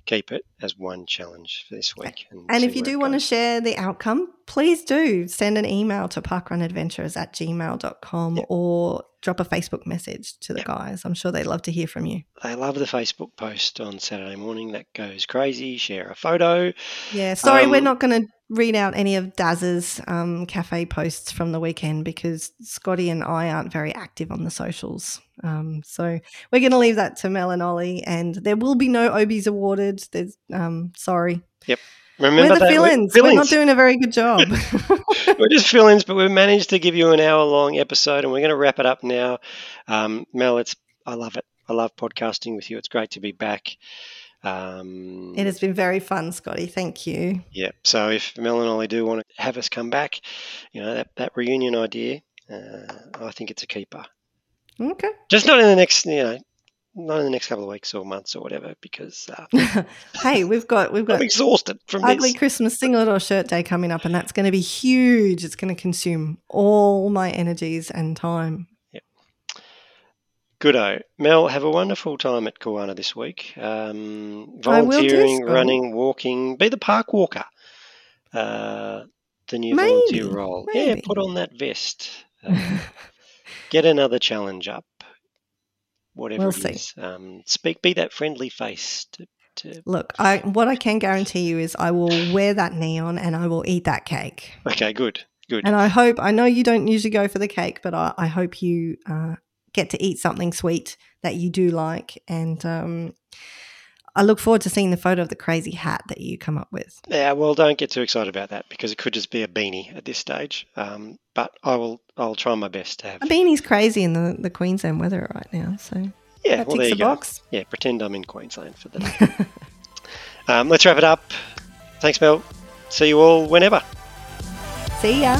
keep it as one challenge for this week. And, And if you do want to share the outcome, please do send an email to parkrunadventures at gmail.com or drop a Facebook message to the guys. I'm sure they'd love to hear from you. they love the Facebook post on Saturday morning that goes crazy. Share a photo. Yeah, sorry, we're Um, not going to read out any of Daz's um, cafe posts from the weekend because Scotty and I aren't very active on the socials. Um, so we're going to leave that to Mel and Olly, and there will be no Obies awarded. There's, um, sorry. Yep. Remember we're the that fill-ins. We're not doing a very good job. we're just fill-ins, but we've managed to give you an hour-long episode, and we're going to wrap it up now. Um, Mel, it's I love it. I love podcasting with you. It's great to be back. Um, it has been very fun, Scotty. Thank you. Yeah. So if Mel and Olly do want to have us come back, you know that that reunion idea, uh, I think it's a keeper. Okay. Just not in the next, you know, not in the next couple of weeks or months or whatever, because uh, hey, we've got we've got I'm exhausted from ugly this. Christmas singlet or shirt day coming up, and that's going to be huge. It's going to consume all my energies and time. Goodo. Mel, have a wonderful time at Kawana this week. Um, I will do volunteering, running, walking. Be the park walker. Uh, the new Maybe, volunteer role. Yeah, put on that vest. Uh, get another challenge up. Whatever We'll it see. is. Um, speak. Be that friendly face to. to Look, I what I can guarantee you is I will wear that neon and I will eat that cake. okay, good. Good. And I hope, I know you don't usually go for the cake, but I, I hope you uh, get to eat something sweet that you do like. And um, I look forward to seeing the photo of the crazy hat that you come up with. Yeah, well, don't get too excited about that because it could just be a beanie at this stage. Um, but I will, I'll try my best to have. A beanie's crazy in the, the Queensland weather right now. So Yeah, that well, ticks there you the go. box. Yeah, pretend I'm in Queensland for the day. um, let's wrap it up. Thanks, Mel. See you all whenever. See ya.